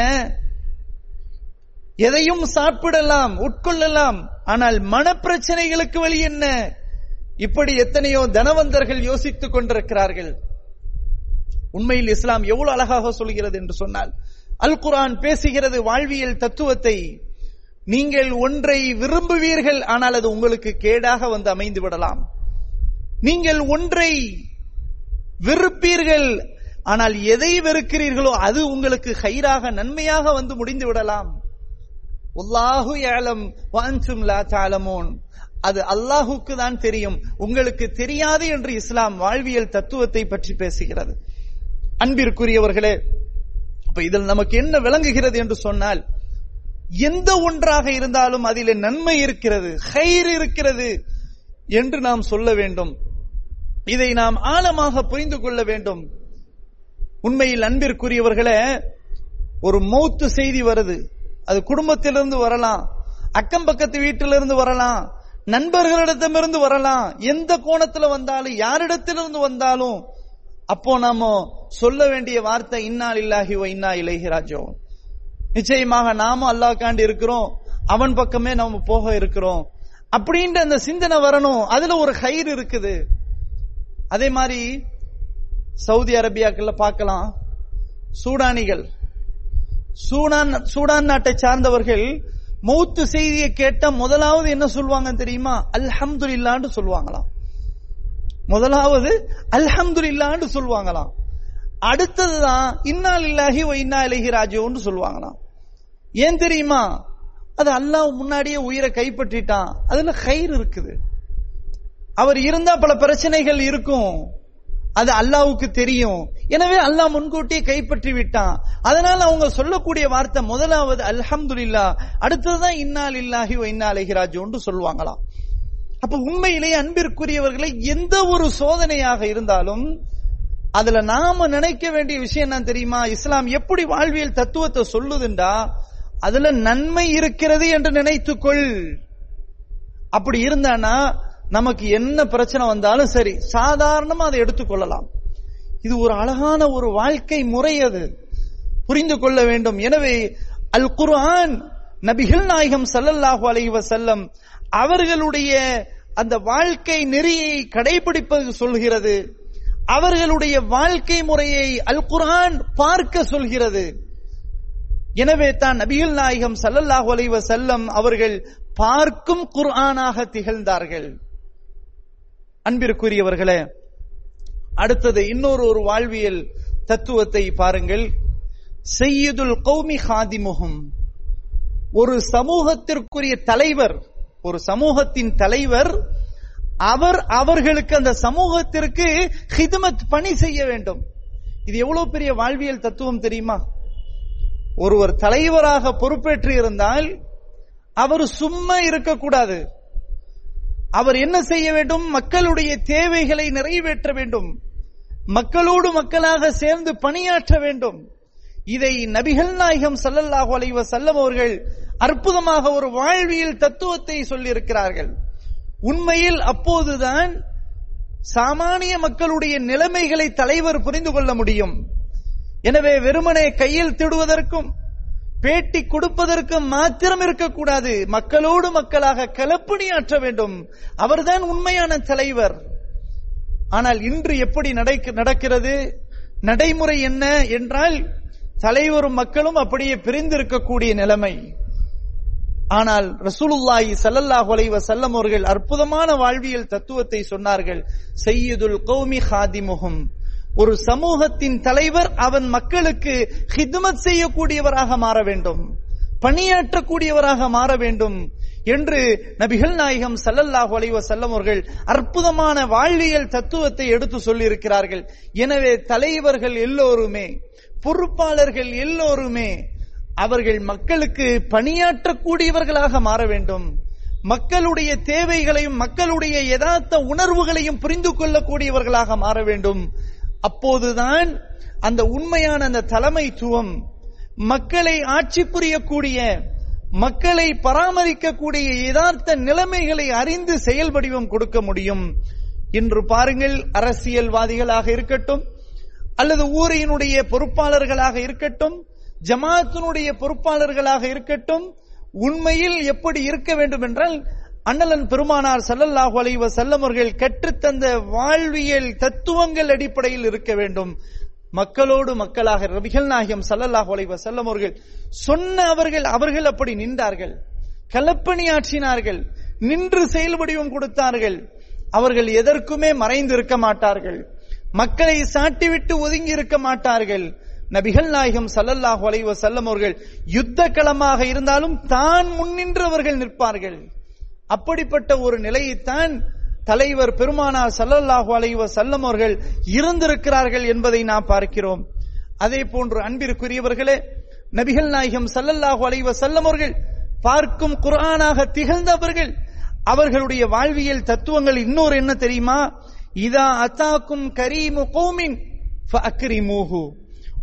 எதையும் சாப்பிடலாம் உட்கொள்ளலாம். ஆனால் மனப்பிரச்சனைகளுக்கு வழி என்ன? இப்படி எத்தனையோ தனவந்தர்கள் யோசித்துக் கொண்டிருக்கிறார்கள். உண்மையில் இஸ்லாம் எவ்வளவு அழகாக சொல்கிறது என்று சொன்னால் அல் குரான் பேசுகிறது வாழ்வியல் தத்துவத்தை. நீங்கள் ஒன்றை விரும்புவீர்கள் ஆனால் அது உங்களுக்கு கேடாக வந்து அமைந்து விடலாம். நீங்கள் ஒன்றை வெறுப்பீர்கள். ஆனால் எதை வெறுக்கிறீர்களோ அது உங்களுக்கு ஹைராக நன்மையாக வந்து முடிந்து விடலாம். உல்லாஹு ஏலம் வான்சும் லா அது அல்லாஹுக்கு தான் தெரியும். உங்களுக்கு தெரியாது என்று இஸ்லாம் வாழ்வியல் தத்துவத்தை பற்றி பேசுகிறது. அன்பிற்குரியவர்களே அப்ப இதில் நமக்கு என்ன விளங்குகிறது என்று சொன்னால் எந்த ஒன்றாக இருந்தாலும் அதிலே நன்மை இருக்கிறது ஹைர் இருக்கிறது என்று நாம் சொல்ல வேண்டும். இதை நாம் ஆழமாக புரிந்து கொள்ள வேண்டும். உண்மையில் அன்பிற்குரியவர்களே ஒரு மௌத்து செய்தி வருது. அது குடும்பத்திலிருந்து வரலாம் அக்கம் பக்கத்து வீட்டிலிருந்து வரலாம் நண்பர்களிடத்திலிருந்து வரலாம். எந்த கோணத்துல வந்தாலும் யாரிடத்திலிருந்து வந்தாலும் அப்போ நாம சொல்ல வேண்டிய வார்த்தை இன்னா இல்லாஹி இன்னா இலைஹி நிச்சயமாக நாமும் அல்லாஹ்காண்டி இருக்கிறோம். அவன் பக்கமே நாம போக இருக்கிறோம். அப்படின்ற அந்த சிந்தனை வரணும். அதுல ஒரு கயிறு இருக்குது. அதே மாதிரி சவுதி அரேபியாக்கள்ல பார்க்கலாம். சூடானிகள். சூடான் சூடான் நாட்டை சார்ந்தவர்கள் மௌத்து செய்தியை கேட்ட முதலாவது என்ன சொல்லுவாங்க தெரியுமா? அல்ஹம்துலில்லான்னு சொல்லுவாங்களாம். முதலாவது அல்ஹம்துலில்லான்னு சொல்லுவாங்களாம். அடுத்ததுதான் இன்னால் இல்லாஹி ஓ இன்னா இலகி ராஜோன்னு சொல்லுவாங்களாம். ஏன் தெரியுமா? அது அல்லாஹ் முன்னாடியே உயிரை கைப்பற்றிட்டான். அதுல கயிறு இருக்குது. அவர் இருந்தா பல பிரச்சனைகள் இருக்கும். அது அல்லாவுக்கு தெரியும். எனவே அல்லாஹ் முன்கூட்டியே கைப்பற்றி விட்டான். அதனால அவங்க சொல்லக்கூடிய வார்த்தை முதலாவது அல்ஹம்துலில்லா அடுத்ததுதான் இன்னால் இல்லாஹி இன்னா அலஹிராஜோன்னு சொல்லுவாங்களாம் அப்ப உண்மையிலேயே அன்பிற்குரியவர்களை எந்த ஒரு சோதனையாக இருந்தாலும் அதுல நாம நினைக்க வேண்டிய விஷயம் என்ன தெரியுமா? இஸ்லாம் எப்படி வாழ்வியல் தத்துவத்தை சொல்லுதுண்டா? அதுல நன்மை இருக்கிறது என்று நினைத்துக்கொள். அப்படி இருந்தானா? நமக்கு என்ன பிரச்சனை வந்தாலும் சரி சாதாரணமா அதை எடுத்துக்கொள்ளலாம். இது ஒரு அழகான ஒரு வாழ்க்கை முறை அது. புரிந்து கொள்ள வேண்டும். எனவே அல் குர்ஆன் நபிகள் நாயகம் சல்லல்லாஹு அலைவ செல்லம் அவர்களுடைய அந்த வாழ்க்கை நெறியை கடைபிடிப்பது சொல்கிறது. அவர்களுடைய வாழ்க்கை முறையை அல் குர்ஆன் பார்க்க சொல்கிறது. எனவே தான் நபிகள் நாயகம் சல்லல்லாஹு அலைவ செல்லம் அவர்கள் பார்க்கும் குர்ஆனாக திகழ்ந்தார்கள். அன்பிற்குரியவர்களே அடுத்தது இன்னொரு ஒரு வாழ்வியல் தத்துவத்தை பாருங்கள். செய்யுதுல் கௌமி ஹாதிமுகம் ஒரு சமூகத்திற்குரிய தலைவர் ஒரு சமூகத்தின் தலைவர் அவர் அவர்களுக்கு அந்த சமூகத்திற்கு ஹிதமத் பணி செய்ய வேண்டும். இது எவ்வளவு பெரிய வாழ்வியல் தத்துவம் தெரியுமா? ஒருவர் தலைவராக பொறுப்பேற்று இருந்தால் அவர் சும்மா இருக்கக்கூடாது. அவர் என்ன செய்ய வேண்டும்? மக்களுடைய தேவைகளை நிறைவேற்ற வேண்டும். மக்களோடு மக்களாக சேர்ந்து பணியாற்ற வேண்டும். இதை நபிகள் நாயகம் சல்லல்லாஹு அலைவ செல்லம் அவர்கள் அற்புதமாக ஒரு வாழ்வியல் தத்துவத்தை சொல்லியிருக்கிறார்கள். உண்மையில் அப்போதுதான் சாமானிய மக்களுடைய நிலைமைகளை தலைவர் புரிந்து கொள்ள முடியும். எனவே வெறுமனே கையில் திடுவதற்கும் பேட்டி கொடுப்பதற்கும் மாத்திரம் இருக்கக்கூடாது. மக்களோடு மக்களாக கலப்பணியாற்ற வேண்டும். அவர்தான் உண்மையான தலைவர். ஆனால் இன்று எப்படி நடக்கிறது? நடைமுறை என்ன என்றால் தலைவரும் மக்களும் அப்படியே பிரிந்திருக்கக்கூடிய நிலைமை. ஆனால் ரசூலுல்லாஹி சல்லல்லாஹு அலைஹி வஸல்லம் அவர்கள் அற்புதமான வாழ்வியல் தத்துவத்தை சொன்னார்கள். சையதுல் கௌமி ஹாதிமுஹும். ஒரு சமூகத்தின் தலைவர் அவன் மக்களுக்கு ஹிதுமத் செய்யக்கூடியவராக மாற வேண்டும். பணியாற்றக்கூடியவராக மாற வேண்டும் என்று நபிகள் நாயகம் ஸல்லல்லாஹு அலைஹி செல்லமர்கள் அற்புதமான வாழ்வியல் தத்துவத்தை எடுத்து சொல்லியிருக்கிறார்கள். எனவே தலைவர்கள் எல்லோருமே பொறுப்பாளர்கள் எல்லோருமே அவர்கள் மக்களுக்கு பணியாற்றக்கூடியவர்களாக மாற வேண்டும். மக்களுடைய தேவைகளையும் மக்களுடைய யதார்த்த உணர்வுகளையும் புரிந்து கொள்ளக்கூடியவர்களாக மாற வேண்டும். அப்போதுதான் அந்த உண்மையான அந்த தலைமைத்துவம் மக்களை ஆட்சி புரியக்கூடிய மக்களை பராமரிக்கக்கூடிய யதார்த்த நிலைமைகளை அறிந்து செயல் வடிவம் கொடுக்க முடியும். இன்று பாருங்கள் அரசியல்வாதிகளாக இருக்கட்டும் அல்லது ஊரினுடைய பொறுப்பாளர்களாக இருக்கட்டும் ஜமாத்தினுடைய பொறுப்பாளர்களாக இருக்கட்டும் உண்மையில் எப்படி இருக்க வேண்டும் என்றால் அண்ணலன் பெருமானார் ஸல்லல்லாஹு அலைவ செல்லமர்கள் கற்றுத்தந்த வாழ்வியல் தத்துவங்கள் அடிப்படையில் இருக்க வேண்டும். மக்களோடு மக்களாக ரபிகள் நாயகம் ஸல்லல்லாஹு அலைவ செல்லமர்கள் சொன்ன அவர்கள் அவர்கள் அப்படி நின்றார்கள். கலப்பணியாற்றினார்கள் நின்று செயல்படிவும் கொடுத்தார்கள். அவர்கள் எதற்குமே மறைந்து இருக்க மாட்டார்கள். மக்களை சாட்டிவிட்டு ஒதுங்கி இருக்க மாட்டார்கள். நபிகள் நாயகம் சல்லல்லாஹு அலைவ செல்லமோர்கள் அவர்கள் யுத்த களமாக இருந்தாலும் தான் முன்னின்று அவர்கள் நிற்பார்கள். அப்படிப்பட்ட ஒரு நிலையைத்தான் தலைவர் பெருமானார் சல்லல்லாஹு அலைவ வஸல்லம் அவர்கள் இருந்திருக்கிறார்கள் என்பதை நாம் பார்க்கிறோம். அதே போன்று அன்பிற்குரியவர்களே நபிகள் நாயகம் சல்லல்லாஹு அலைவ வஸல்லம் அவர்கள் பார்க்கும் குரானாக திகழ்ந்தவர்கள் அவர்களுடைய வாழ்வியல் தத்துவங்கள் இன்னொரு என்ன தெரியுமா? இதா அத்தாக்கும் கரீமு கோமின்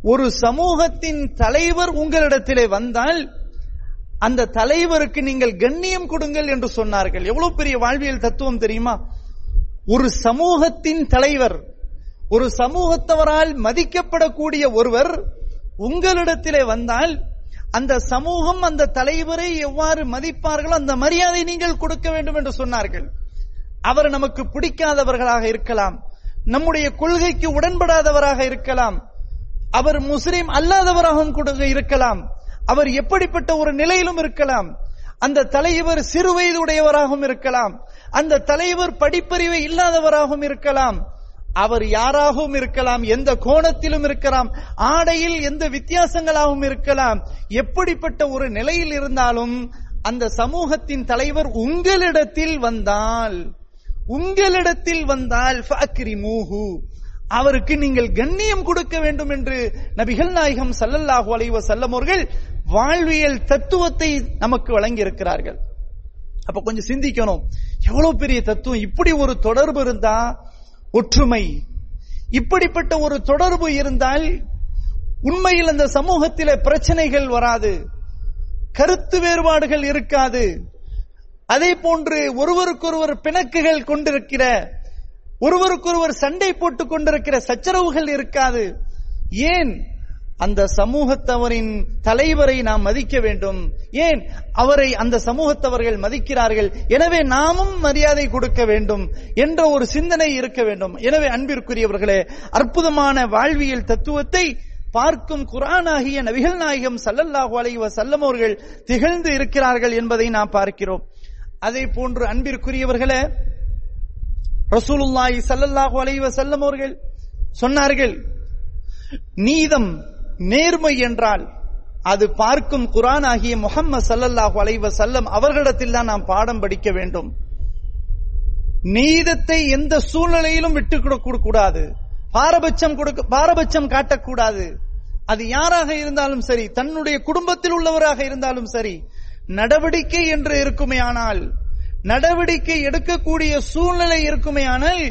ஒரு சமூகத்தின் தலைவர் உங்களிடத்திலே வந்தால் அந்த தலைவருக்கு நீங்கள் கண்ணியம் கொடுங்கள் என்று சொன்னார்கள். எவ்வளவு பெரிய வாழ்வியல் தத்துவம் தெரியுமா? ஒரு சமூகத்தின் தலைவர் ஒரு சமூகத்தவரால் மதிக்கப்படக்கூடிய ஒருவர் உங்களிடத்திலே வந்தால் அந்த சமூகம் அந்த தலைவரை எவ்வாறு மதிப்பார்களோ அந்த மரியாதை நீங்கள் கொடுக்க வேண்டும் என்று சொன்னார்கள். அவர் நமக்கு பிடிக்காதவர்களாக இருக்கலாம். நம்முடைய கொள்கைக்கு உடன்படாதவராக இருக்கலாம். அவர் முஸ்லிம் அல்லாதவராகவும் கூட இருக்கலாம். அவர் எப்படிப்பட்ட ஒரு நிலையிலும் இருக்கலாம். அந்த தலைவர் சிறு வயதுடையவராகவும் இருக்கலாம். அந்த தலைவர் படிப்பறிவை இல்லாதவராகவும் இருக்கலாம். அவர் யாராகவும் இருக்கலாம் எந்த கோணத்திலும் இருக்கலாம் ஆடையில் எந்த வித்தியாசங்களாகவும் இருக்கலாம். எப்படிப்பட்ட ஒரு நிலையில் இருந்தாலும் அந்த சமூகத்தின் தலைவர் உங்களிடத்தில் வந்தால் உங்களிடத்தில் வந்தால் அவருக்கு நீங்கள் கண்ணியம் கொடுக்க வேண்டும் என்று நபிகள் நாயகம் சல்லல்லாஹு அலைவ வஸல்லம் அவர்கள் வாழ்வியல் தத்துவத்தை நமக்கு வழங்கி இருக்கிறார்கள் அப்ப கொஞ்சம் சிந்திக்கணும். எவ்வளவு பெரிய தத்துவம்? இப்படி ஒரு தொடர்பு இருந்தா ஒற்றுமை. இப்படிப்பட்ட ஒரு தொடர்பு இருந்தால் உண்மையில் அந்த சமூகத்தில பிரச்சனைகள் வராது. கருத்து வேறுபாடுகள் இருக்காது. அதே போன்று ஒருவருக்கொருவர் பிணக்குகள் கொண்டிருக்கிற ஒருவருக்கொருவர் சண்டை போட்டுக் கொண்டிருக்கிற சச்சரவுகள் இருக்காது. ஏன் அந்த சமூகத்தவரின் தலைவரை நாம் மதிக்க வேண்டும்? ஏன் அவரை அந்த சமூகத்தவர்கள் மதிக்கிறார்கள்? எனவே நாமும் மரியாதை கொடுக்க வேண்டும் என்ற ஒரு சிந்தனை இருக்க வேண்டும். எனவே அன்பிற்குரியவர்களே அற்புதமான வாழ்வியல் தத்துவத்தை பார்க்கும் குரானாகிய நபிகள் நாயகம் சல்லல்லாஹு அலைஹி சல்லம் அவர்கள் திகழ்ந்து இருக்கிறார்கள் என்பதை நாம் பார்க்கிறோம். அதே போன்று அன்பிற்குரியவர்களே ரசூலுல்லாஹி சல்லல்லாஹு அலைஹி செல்லம் அவர்கள் சொன்னார்கள் நீதம் நேர்மை என்றால் அது பார்க்கும் குரான் ஆகிய முகம்மது சல்லல்லாஹு அலைவ செல்லம் அவர்களிடத்தில் தான் நாம் பாடம் படிக்க வேண்டும். நீதத்தை எந்த சூழ்நிலையிலும் விட்டு கொடுக்க கூடாது. பாரபட்சம் கொடுக்க பாரபட்சம் காட்டக்கூடாது. அது யாராக இருந்தாலும் சரி தன்னுடைய குடும்பத்தில் உள்ளவராக இருந்தாலும் சரி நடவடிக்கை என்று இருக்குமே ஆனால் நடவடிக்கை எடுக்கக்கூடிய சூழ்நிலை இருக்குமே ஆனால்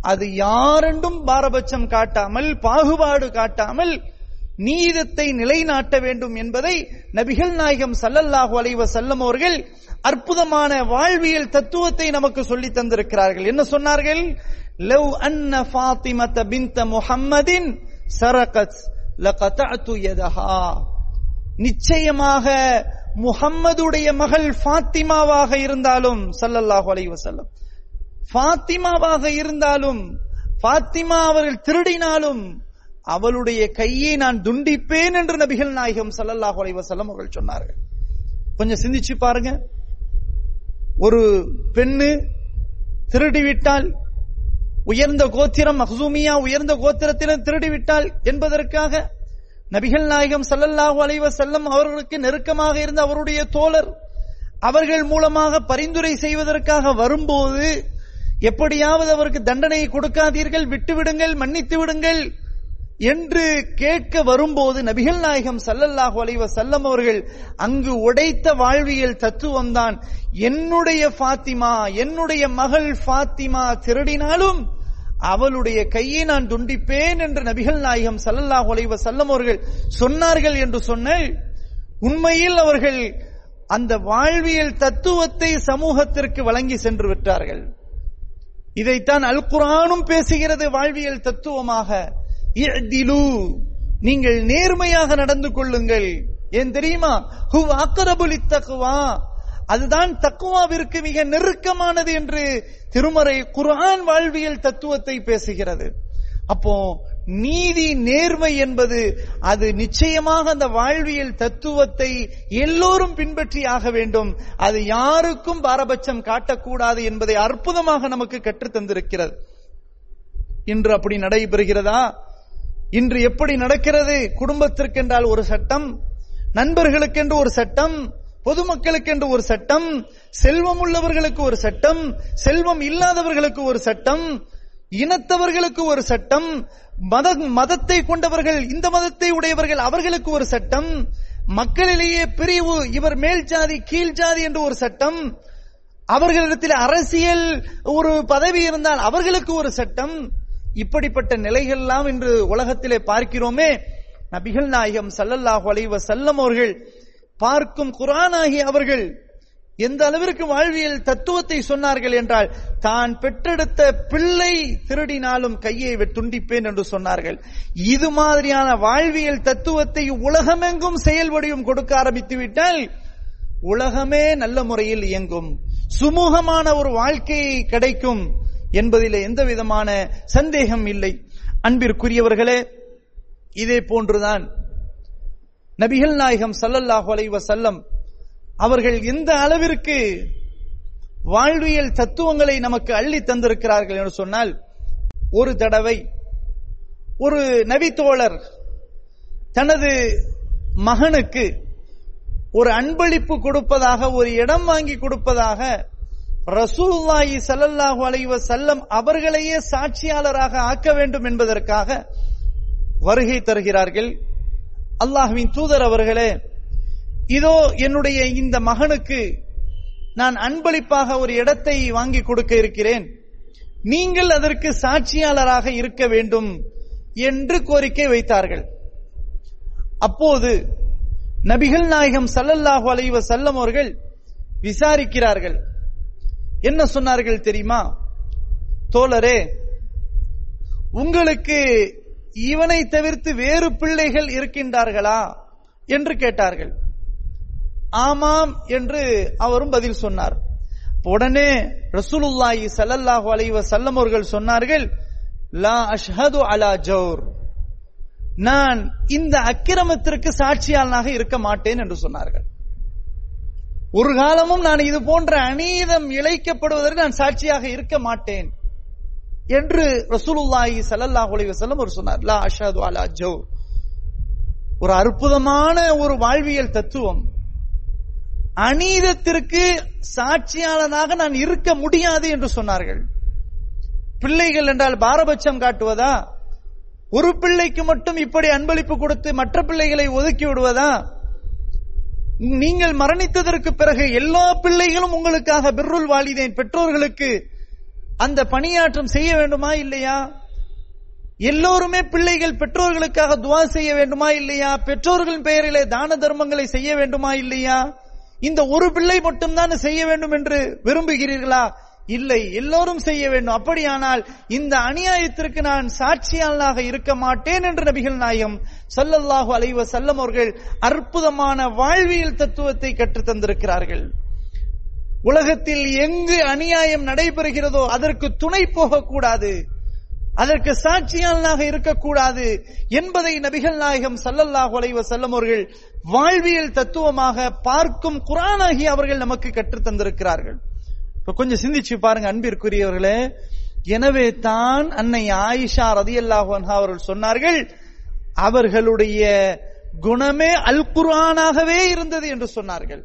அது யாரெண்டும் பாரபட்சம் காட்டாமல் பாகுபாடு காட்டாமல் நீதத்தை நிலைநாட்ட வேண்டும் என்பதை நபிகள் நாயகம் சல்லல்லாஹு அலைவ செல்லும் அவர்கள் அற்புதமான வாழ்வியல் தத்துவத்தை நமக்கு சொல்லி தந்திருக்கிறார்கள். என்ன சொன்னார்கள்? லவ் அன்ன ஃபாத்திமத பின்த முஹம்மதின் சரகத் லகதஅது யதஹா. நிச்சயமாக முஹம்மதுடைய மகள் ஃபாத்திமாவாக இருந்தாலும் சல்லல்லாஹு அலைஹி வஸல்லம். ஃபாத்திமாவாக இருந்தாலும் ஃபாத்திமா அவர்கள் திருடினாலும் அவளுடைய கையை நான் துண்டிப்பேன் என்று நபிகள் நாயகம் சல்லல்லாஹு அலைஹி வஸல்லம் அவர்கள் சொன்னார்கள். கொஞ்சம் சிந்திச்சு பாருங்க. ஒரு பெண்ணு திருடிவிட்டால் உயர்ந்த கோத்திரம் மஹசூமியா உயர்ந்த கோத்திரத்திலும் திருடிவிட்டால் என்பதற்காக நபிகள் நாயகம் சல்லல்லாஹு அலைவ செல்லம் அவர்களுக்கு நெருக்கமாக இருந்த அவருடைய தோழர் அவர்கள் மூலமாக பரிந்துரை செய்வதற்காக வரும்போது எப்படியாவது அவருக்கு தண்டனையை கொடுக்காதீர்கள் விட்டுவிடுங்கள் மன்னித்து விடுங்கள் என்று கேட்க வரும்போது நபிகள் நாயகம் சல்லல்லாஹு அலைவ செல்லம் அவர்கள் அங்கு உடைத்த வாழ்வியல் தத்துவம் தான் என்னுடைய ஃபாத்திமா என்னுடைய மகள் ஃபாத்திமா திருடினாலும் அவளுடைய கையை நான் துண்டிப்பேன் என்று நபிகள் நாயகம் சல்லல்லா ஒலைவ செல்லமோர்கள் அவர்கள் சொன்னார்கள் என்று சொன்னால் உண்மையில் அவர்கள் அந்த வாழ்வியல் தத்துவத்தை சமூகத்திற்கு வழங்கி சென்று விட்டார்கள். இதைத்தான் அல் குரானும் பேசுகிறது வாழ்வியல் தத்துவமாக. நீங்கள் நேர்மையாக நடந்து கொள்ளுங்கள். ஏன் தெரியுமா? ஹு அக்கரபுலி தக்குவா அதுதான் தக்குவாவிற்கு மிக நெருக்கமானது என்று திருமறை குரான் வாழ்வியல் தத்துவத்தை பேசுகிறது. அப்போ நீதி நேர்மை என்பது அது நிச்சயமாக அந்த வாழ்வியல் தத்துவத்தை எல்லோரும் பின்பற்றி ஆக வேண்டும். அது யாருக்கும் பாரபட்சம் காட்டக்கூடாது என்பதை அற்புதமாக நமக்கு கற்றுத் தந்திருக்கிறது. இன்று அப்படி நடைபெறுகிறதா? இன்று எப்படி நடக்கிறது? குடும்பத்திற்கென்றால் ஒரு சட்டம் நண்பர்களுக்கென்று ஒரு சட்டம் பொதுமக்களுக்கென்று ஒரு சட்டம் செல்வம் உள்ளவர்களுக்கு ஒரு சட்டம் செல்வம் இல்லாதவர்களுக்கு ஒரு சட்டம் இனத்தவர்களுக்கு ஒரு சட்டம் மத மதத்தை கொண்டவர்கள் இந்த மதத்தை உடையவர்கள் அவர்களுக்கு ஒரு சட்டம் மக்களிலேயே பிரிவு இவர் மேல் ஜாதி கீழ் ஜாதி என்று ஒரு சட்டம் அவர்களிடத்தில் அரசியல் ஒரு பதவி இருந்தால் அவர்களுக்கு ஒரு சட்டம் இப்படிப்பட்ட நிலைகள்லாம் இன்று உலகத்திலே பார்க்கிறோமே. நபிகள் நாயகம் சல்லல்லாஹு அலைவ செல்லம் அவர்கள் பார்க்கும் குரானாகி அவர்கள் எந்த அளவிற்கு வாழ்வியல் தத்துவத்தை சொன்னார்கள் என்றால் தான் பெற்றெடுத்த பிள்ளை திருடினாலும் கையை துண்டிப்பேன் என்று சொன்னார்கள். இது மாதிரியான வாழ்வியல் தத்துவத்தை உலகமெங்கும் செயல்படியும் கொடுக்க ஆரம்பித்து விட்டால் உலகமே நல்ல முறையில் இயங்கும். சுமூகமான ஒரு வாழ்க்கை கிடைக்கும் என்பதில் எந்த விதமான சந்தேகம் இல்லை. அன்பிற்குரியவர்களே இதே போன்றுதான் நபிகள் நாயகம் சல்லல்லாஹு அலைவ செல்லம் அவர்கள் எந்த அளவிற்கு வாழ்வியல் தத்துவங்களை நமக்கு அள்ளி தந்திருக்கிறார்கள் என்று சொன்னால் ஒரு தடவை ஒரு நபித்தோழர் தனது மகனுக்கு ஒரு அன்பளிப்பு கொடுப்பதாக ஒரு இடம் வாங்கி கொடுப்பதாக ரசூல்லாயி சல்லல்லாஹு அலைவ செல்லம் அவர்களையே சாட்சியாளராக ஆக்க வேண்டும் என்பதற்காக வருகை தருகிறார்கள். அல்லாஹ்வின் தூதர் அவர்களே இதோ என்னுடைய இந்த மகனுக்கு நான் அன்பளிப்பாக ஒரு இடத்தை வாங்கி கொடுக்க இருக்கிறேன். நீங்கள் அதற்கு சாட்சியாளராக இருக்க வேண்டும் என்று கோரிக்கை வைத்தார்கள். அப்போது நபிகள் நாயகம் சல்லல்லாஹு அலைவ செல்லம் அவர்கள் விசாரிக்கிறார்கள். என்ன சொன்னார்கள் தெரியுமா? தோழரே உங்களுக்கு இவனை தவிர்த்து வேறு பிள்ளைகள் இருக்கின்றார்களா என்று கேட்டார்கள். ஆமாம் என்று அவரும் பதில் சொன்னார். உடனே ரசூலுல்லாஹி சல்லல்லாஹு அலைஹி வஸல்லம் அவர்கள் சொன்னார்கள் லா அஷ்ஹது அலா ஜௌர். நான் இந்த அக்கிரமத்திற்கு சாட்சியாளனாக இருக்க மாட்டேன் என்று சொன்னார்கள். ஒரு காலமும் நான் இது போன்ற அநீதம் இழைக்கப்படுவதற்கு நான் சாட்சியாக இருக்க மாட்டேன். என்று ரசூலுல்லாஹி ஸல்லல்லாஹு அலைஹி வஸல்லம் அவர் சொன்னார். லா அஷாது அலா ஜௌர் ஒரு அற்புதமான ஒரு வாழ்வியல் தத்துவம். அநீதத்திற்கு சாட்சியாளனாக நான் இருக்க முடியாது என்று சொன்னார்கள். பிள்ளைகள் என்றால் பாரபட்சம் காட்டுவதா? ஒரு பிள்ளைக்கு மட்டும் இப்படி அன்பளிப்பு கொடுத்து மற்ற பிள்ளைகளை ஒதுக்கி விடுவதா? நீங்கள் மரணித்ததற்கு பிறகு எல்லா பிள்ளைகளும் உங்களுக்காக பிர்ருல் வாலிதேன் பெற்றோர்களுக்கு அந்த பணியாற்றம் செய்ய வேண்டுமா இல்லையா? எல்லோருமே பிள்ளைகள் பெற்றோர்களுக்காக துவா செய்ய வேண்டுமா இல்லையா? பெற்றோர்களின் பெயரிலே தான தர்மங்களை செய்ய வேண்டுமா இல்லையா? இந்த ஒரு பிள்ளை மட்டும்தான் செய்ய வேண்டும் என்று விரும்புகிறீர்களா? இல்லை எல்லோரும் செய்ய வேண்டும். அப்படியானால் இந்த அநியாயத்திற்கு நான் சாட்சியாளனாக இருக்க மாட்டேன் என்று நபிகள் நாயம் சொல்லல்லாஹு அலைவ செல்லம் அவர்கள் அற்புதமான வாழ்வியல் தத்துவத்தை கற்றுத் தந்திருக்கிறார்கள் உலகத்தில் எங்கு அநியாயம் நடைபெறுகிறதோ அதற்கு துணை போகக்கூடாது. அதற்கு சாட்சியாளனாக இருக்கக்கூடாது என்பதை நபிகள் நாயகம் சல்லல்லாஹ் உலைவ செல்லும் அவர்கள் வாழ்வியல் தத்துவமாக பார்க்கும் குரானாகி அவர்கள் நமக்கு கற்றுத் தந்திருக்கிறார்கள். இப்ப கொஞ்சம் சிந்திச்சு பாருங்க அன்பிற்குரியவர்களே. எனவே தான் அன்னை ஆயிஷா ரதியல்லாஹு அன்ஹா அவர்கள் சொன்னார்கள் அவர்களுடைய குணமே அல் குரானாகவே இருந்தது என்று சொன்னார்கள்.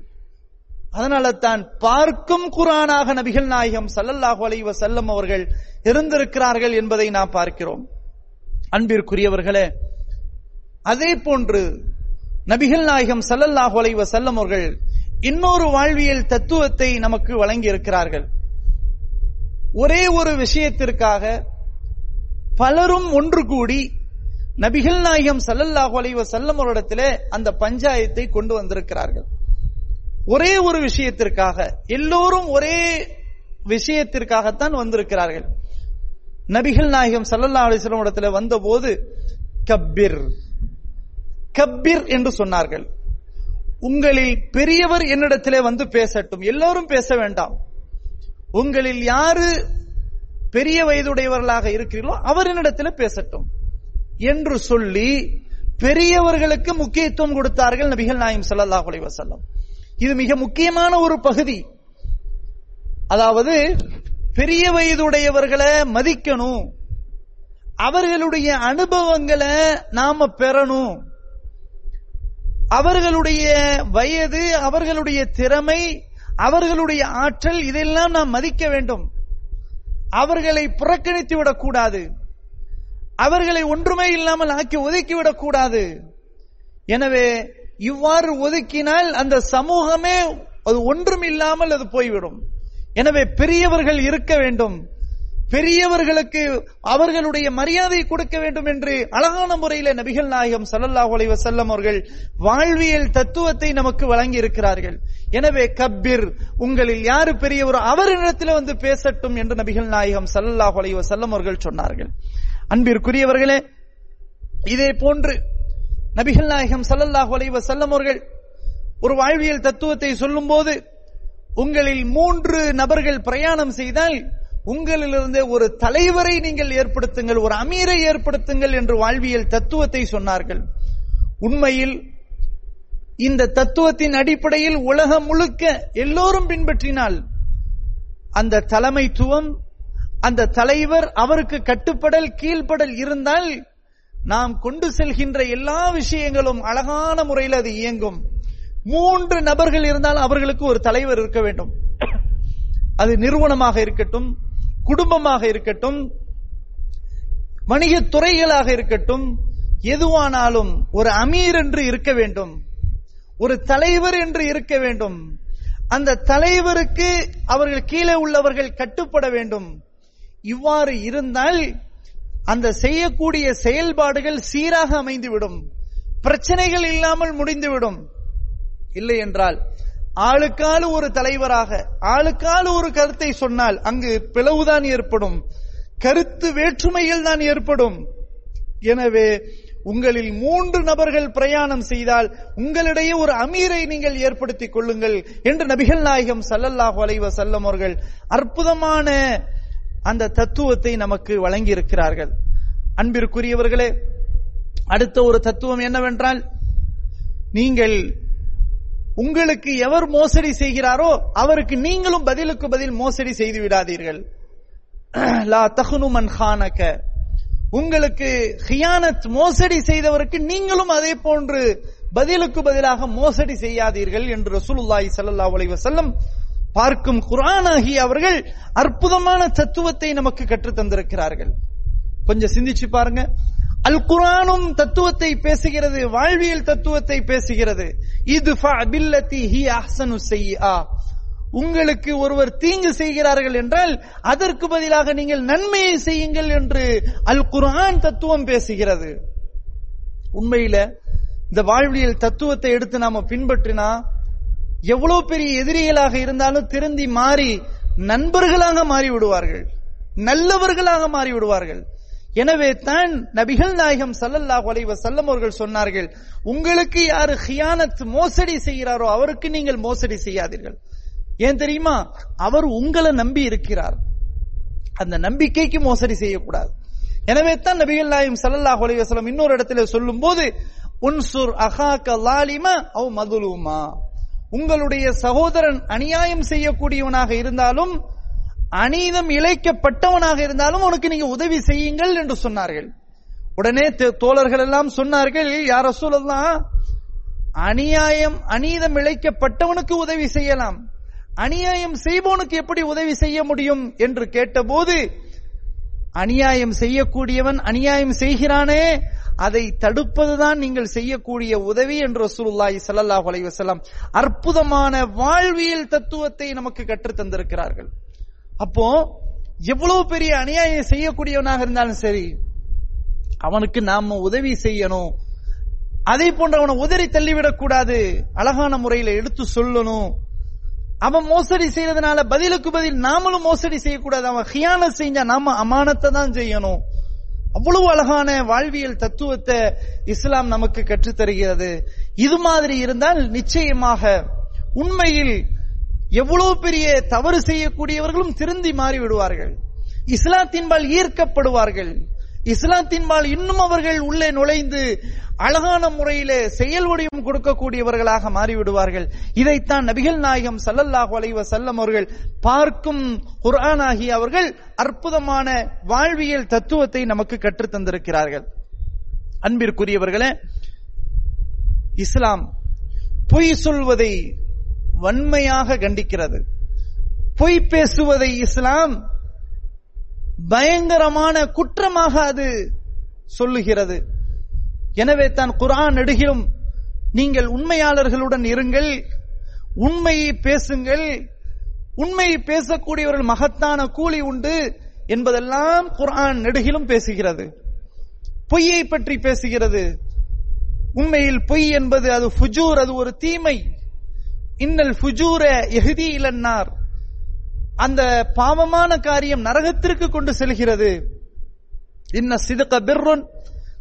அதனால தான் பார்க்கும் குரானாக நபிகள் நாயகம் சல்லல்லாஹு அலைவ செல்லம் அவர்கள் இருந்திருக்கிறார்கள் என்பதை நாம் பார்க்கிறோம். அன்பிற்குரியவர்களே அதே போன்று நபிகள் நாயகம் சல்லல்லாஹு அலைவ செல்லம் அவர்கள் இன்னொரு வாழ்வியல் தத்துவத்தை நமக்கு வழங்கி இருக்கிறார்கள் ஒரே ஒரு விஷயத்திற்காக பலரும் ஒன்று கூடி நபிகள் நாயகம் சல்லல்லாஹு அலைவ செல்லம் அவரிடத்திலே அந்த பஞ்சாயத்தை கொண்டு வந்திருக்கிறார்கள். ஒரே ஒரு விஷயத்திற்காக எல்லோரும் ஒரே விஷயத்திற்காகத்தான் வந்திருக்கிறார்கள். நபிகள் நாயகம் சல்லல்லா அலைஹி இடத்துல வந்தபோது கப்பிர் கப்பிர் என்று சொன்னார்கள். உங்களில் பெரியவர் என்னிடத்திலே வந்து பேசட்டும். எல்லோரும் பேச வேண்டாம். உங்களில் யாரு பெரிய வயதுடையவர்களாக இருக்கிறீர்களோ அவர் என்னிடத்தில் பேசட்டும். என்று சொல்லி பெரியவர்களுக்கு முக்கியத்துவம் கொடுத்தார்கள் நபிகள் நாயம் சல்லாஹ் அலைஹி இது மிக முக்கியமான ஒரு பகுதி. அதாவது பெரிய வயதுடையவர்களை மதிக்கணும். அவர்களுடைய அனுபவங்களை நாம பெறணும். அவர்களுடைய வயது அவர்களுடைய திறமை அவர்களுடைய ஆற்றல் இதெல்லாம் நாம் மதிக்க வேண்டும். அவர்களை புறக்கணித்து விடக்கூடாது. அவர்களை ஒன்றுமே இல்லாமல் ஆக்கி ஒதுக்கிவிடக் கூடாது எனவே இவ்வாறு ஒதுக்கினால் அந்த சமூகமே அது ஒன்றும் இல்லாமல் அது போய்விடும். எனவே பெரியவர்கள் இருக்க வேண்டும். பெரியவர்களுக்கு அவர்களுடைய மரியாதை கொடுக்க வேண்டும் என்று அழகான முறையில நபிகள் நாயகம் ஸல்லல்லாஹு அலைஹி செல்லம் அவர்கள் வாழ்வியல் தத்துவத்தை நமக்கு வழங்கி இருக்கிறார்கள் எனவே கப்பிர் உங்களில் யாரு பெரியவரோ அவரிடத்தில் வந்து பேசட்டும் என்று நபிகள் நாயகம் ஸல்லல்லாஹு அலைஹி வஸல்லம் அவர்கள் சொன்னார்கள். அன்பிற்குரியவர்களே இதே போன்று நபிகள் நாயகம் சல்லல்லாஹ் அலைஹி வஸல்லம் அவர்கள் ஒரு வாழ்வியல் தத்துவத்தை சொல்லும்போது உங்களில் மூன்று நபர்கள் பிரயாணம் செய்தால் உங்களிலிருந்து ஒரு தலைவரை நீங்கள் ஏற்படுத்துங்கள் ஒரு அமீரை ஏற்படுத்துங்கள் என்று வாழ்வியல் தத்துவத்தை சொன்னார்கள். உண்மையில் இந்த தத்துவத்தின் அடிப்படையில் உலகம் முழுக்க எல்லோரும் பின்பற்றினால் அந்த தலைமைத்துவம் அந்த தலைவர் அவருக்கு கட்டுப்படல் கீழ்ப்படல் இருந்தால் நாம் கொண்டு செல்கின்ற எல்லா விஷயங்களும் அழகான முறையில் அது இயங்கும். மூன்று நபர்கள் இருந்தால் அவர்களுக்கு ஒரு தலைவர் இருக்க வேண்டும். அது நிறுவனமாக இருக்கட்டும் குடும்பமாக இருக்கட்டும் வணிகத் துறைகளாக இருக்கட்டும் எதுவானாலும் ஒரு அமீர் என்று இருக்க வேண்டும். ஒரு தலைவர் என்று இருக்க வேண்டும். அந்த தலைவருக்கு அவர்கள் கீழே உள்ளவர்கள் கட்டுப்பட வேண்டும். இவ்வாறு இருந்தால் அந்த செய்யக்கூடிய செயல்பாடுகள் சீராக அமைந்துவிடும். பிரச்சனைகள் இல்லாமல் முடிந்துவிடும். இல்லை என்றால் ஆளுக்காலு ஒரு தலைவராக ஆளுக்காலு ஒரு கருத்தை சொன்னால் அங்கு பிளவுதான் ஏற்படும். கருத்து வேற்றுமைகள் தான் ஏற்படும். எனவே உங்களில் மூன்று நபர்கள் பிரயாணம் செய்தால் உங்களிடையே ஒரு அமீரை நீங்கள் ஏற்படுத்திக் கொள்ளுங்கள் என்று நபிகள் நாயகம் சல்லல்லாஹு அலைவ செல்லம் அவர்கள் அற்புதமான அந்த தத்துவத்தை நமக்கு வழங்கி இருக்கிறார்கள் அன்பிற்குரியவர்களே அடுத்த ஒரு தத்துவம் என்னவென்றால் நீங்கள் உங்களுக்கு எவர் மோசடி செய்கிறாரோ அவருக்கு நீங்களும் பதிலுக்கு பதில் மோசடி செய்து விடாதீர்கள். லா தஹ்னு மன் உங்களுக்கு ஹியானத் மோசடி செய்தவருக்கு நீங்களும் அதே போன்று பதிலுக்கு பதிலாக மோசடி செய்யாதீர்கள் என்று ரசூலுல்லாஹி சல்லா அலைவசல்லம் வஸல்லம் பார்க்கும் குரானாகி ஆகிய அவர்கள் அற்புதமான தத்துவத்தை நமக்கு கற்றுத் தந்திருக்கிறார்கள். கொஞ்சம் சிந்திச்சு பாருங்க. அல் குரானும் தத்துவத்தை பேசுகிறது வாழ்வியல் தத்துவத்தை பேசுகிறது. இது ஹி செய்யா உங்களுக்கு ஒருவர் தீங்கு செய்கிறார்கள் என்றால் அதற்கு பதிலாக நீங்கள் நன்மையை செய்யுங்கள் என்று அல் குரான் தத்துவம் பேசுகிறது. உண்மையில இந்த வாழ்வியல் தத்துவத்தை எடுத்து நாம பின்பற்றினா எவ்வளவு பெரிய எதிரிகளாக இருந்தாலும் திருந்தி மாறி நண்பர்களாக மாறி விடுவார்கள் நல்லவர்களாக மாறி விடுவார்கள் எனவே தான் நபிகள் நாயகம் சல்லல்லாஹ் அலைஹி செல்லம் அவர்கள் சொன்னார்கள் உங்களுக்கு யாரு ஹியானத் மோசடி செய்கிறாரோ அவருக்கு நீங்கள் மோசடி செய்யாதீர்கள். ஏன் தெரியுமா? அவர் உங்களை நம்பி இருக்கிறார். அந்த நம்பிக்கைக்கு மோசடி செய்யக்கூடாது. எனவே தான் நபிகள் நாயகம் சல்லல்லாஹ் அலைஹி இன்னொரு இடத்துல சொல்லும்போது உன்சுர் அஹாக்க லாலிமா அவ் மதுலுமா. உங்களுடைய சகோதரன் அநியாயம் செய்யக்கூடியவனாக இருந்தாலும் அநீதம் இழைக்கப்பட்டவனாக இருந்தாலும் உனக்கு நீங்க உதவி செய்யுங்கள் என்று சொன்னார்கள். உடனே தோழர்கள் எல்லாம் சொன்னார்கள் யார சொல்லலாம் அநியாயம் அநீதம் இழைக்கப்பட்டவனுக்கு உதவி செய்யலாம். அநியாயம் செய்பவனுக்கு எப்படி உதவி செய்ய முடியும்? என்று கேட்டபோது அநியாயம் செய்யக்கூடியவன் அநியாயம் செய்கிறானே அதை தடுப்பதுதான் நீங்கள் செய்யக்கூடிய உதவி என்று ரசூலுல்லாஹி ஸல்லல்லாஹு அலைஹி வஸல்லம் அற்புதமான வாழ்வியல் தத்துவத்தை நமக்கு கற்றுத் தந்திருக்கிறார்கள். அப்போ எவ்வளவு பெரிய அநியாயம் செய்யக்கூடியவனாக இருந்தாலும் சரி அவனுக்கு நாம உதவி செய்யணும். அதே போன்றவனை உதறி தள்ளிவிடக் கூடாது அழகான முறையில எடுத்து சொல்லணும். அவன் மோசடி செய்யறதுனால பதிலுக்கு பதில் நாமளும் மோசடி செய்யக்கூடாது. அவன் ஹியான செஞ்சா நாம அமானத்தை தான் செய்யணும். அவ்வளவு அழகான வாழ்வியல் தத்துவத்தை இஸ்லாம் நமக்கு கற்றுத்தருகிறது. இது மாதிரி இருந்தால் நிச்சயமாக உண்மையில் எவ்வளவு பெரிய தவறு செய்யக்கூடியவர்களும் திருந்தி மாறி விடுவார்கள் இஸ்லாத்தின்பால் ஈர்க்கப்படுவார்கள். இஸ்லாத்தின்பால் இன்னும் அவர்கள் உள்ளே நுழைந்து அழகான முறையிலே செயல் வடிவம் கொடுக்கக்கூடியவர்களாக மாறிவிடுவார்கள். இதைத்தான் நபிகள் நாயகம் சல்லல்லாஹு அலைவ செல்லம் அவர்கள் பார்க்கும் குர்ஆன் ஆகிய அவர்கள் அற்புதமான வாழ்வியல் தத்துவத்தை நமக்கு கற்றுத் தந்திருக்கிறார்கள். அன்பிற்குரியவர்களே இஸ்லாம் பொய் சொல்வதை வன்மையாக கண்டிக்கிறது. பொய் பேசுவதை இஸ்லாம் பயங்கரமான குற்றமாக அது சொல்லுகிறது. எனவே தான் குரான் நெடுகிலும் நீங்கள் உண்மையாளர்களுடன் இருங்கள் உண்மையை பேசுங்கள் உண்மையை பேசக்கூடியவர்கள் மகத்தான கூலி உண்டு என்பதெல்லாம் குரான் நெடுகிலும் பேசுகிறது. பொய்யை பற்றி பேசுகிறது. உண்மையில் பொய் என்பது அது ஃபுஜூர் அது ஒரு தீமை. இன்னல் ஃபுஜூர எகுதி இலன்னார். அந்த பாவமான காரியம் நரகத்திற்கு கொண்டு செல்கிறது. இன்ன சிதக்க பிர்ருன்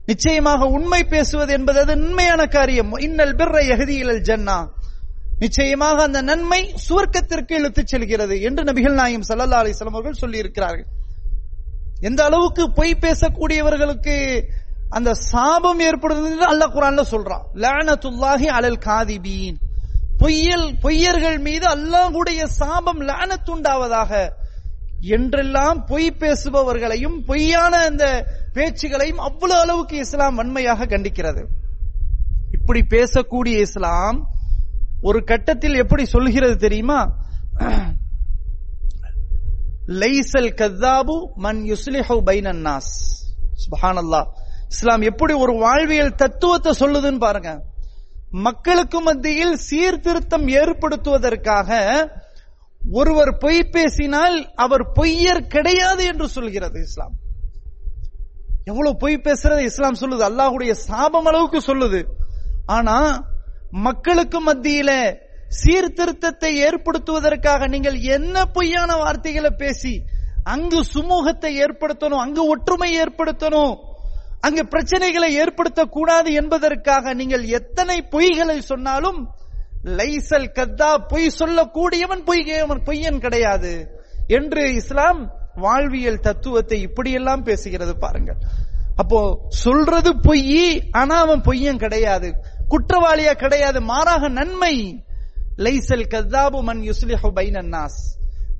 நிச்சயமாக உண்மை பேசுவது என்பது அது உண்மையான காரியம். இன்னல் பிற எகதியில் ஜன்னா. நிச்சயமாக அந்த நன்மை சுவர்க்கத்திற்கு இழுத்துச் செல்கிறது என்று நபிகள் நாயும் சல்லா அலிஸ்லாம் அவர்கள் சொல்லியிருக்கிறார்கள். எந்த அளவுக்கு பொய் பேசக்கூடியவர்களுக்கு அந்த சாபம் ஏற்படுது அல்லாஹ் குரான்ல சொல்றான். லஅனத்துல்லாஹி அலல் காதிபீன். பொய்யல் பொய்யர்கள் மீது அல்லாஹுடைய சாபம் லானத்துண்டாவதாக என்றெல்லாம் பொய் பேசுபவர்களையும் பொய்யான அந்த பேச்சுகளையும் அவ்வளவு அளவுக்கு இஸ்லாம் வன்மையாக கண்டிக்கிறது. இப்படி பேசக்கூடிய இஸ்லாம் ஒரு கட்டத்தில் எப்படி சொல்கிறது தெரியுமா? லைசல் கத்தாபு மன் யுஸ்லிஹு பைனன் நாஸ். இஸ்லாம் எப்படி ஒரு வாழ்வியல் தத்துவத்தை சொல்லுதுன்னு பாருங்க. மக்களுக்கு மத்தியில் சீர்திருத்தம் ஏற்படுத்துவதற்காக ஒருவர் பொய் பேசினால் அவர் பொய்யர் கிடையாது என்று சொல்கிறது இஸ்லாம். எவ்வளவு பொய் பேசுறது இஸ்லாம் சொல்லுது அல்லாஹுடைய சாபம் அளவுக்கு சொல்லுது. ஆனா மக்களுக்கு மத்தியில சீர்திருத்தத்தை ஏற்படுத்துவதற்காக நீங்கள் என்ன பொய்யான வார்த்தைகளை பேசி அங்கு சுமூகத்தை ஏற்படுத்தணும் அங்கு ஒற்றுமை ஏற்படுத்தணும் அங்கு பிரச்சனைகளை ஏற்படுத்தக்கூடாது என்பதற்காக நீங்கள் எத்தனை பொய்களை சொன்னாலும் லைசல் கத்தா பொய் சொல்லக்கூடியவன் பொய்யவன் பொய்யன் கிடையாது. என்று இஸ்லாம் வாழ்வியல் தத்துவத்தை இப்படியெல்லாம் பேசுகிறது பாருங்கள். அப்போ சொல்றது பொய் ஆனா அவன் பொய்யன் கிடையாது. குற்றவாளியா கிடையாது. மாறாக நன்மை. லைசல் கத்தாபு மன் யுஸ்லிஹு பைனன்னாஸ்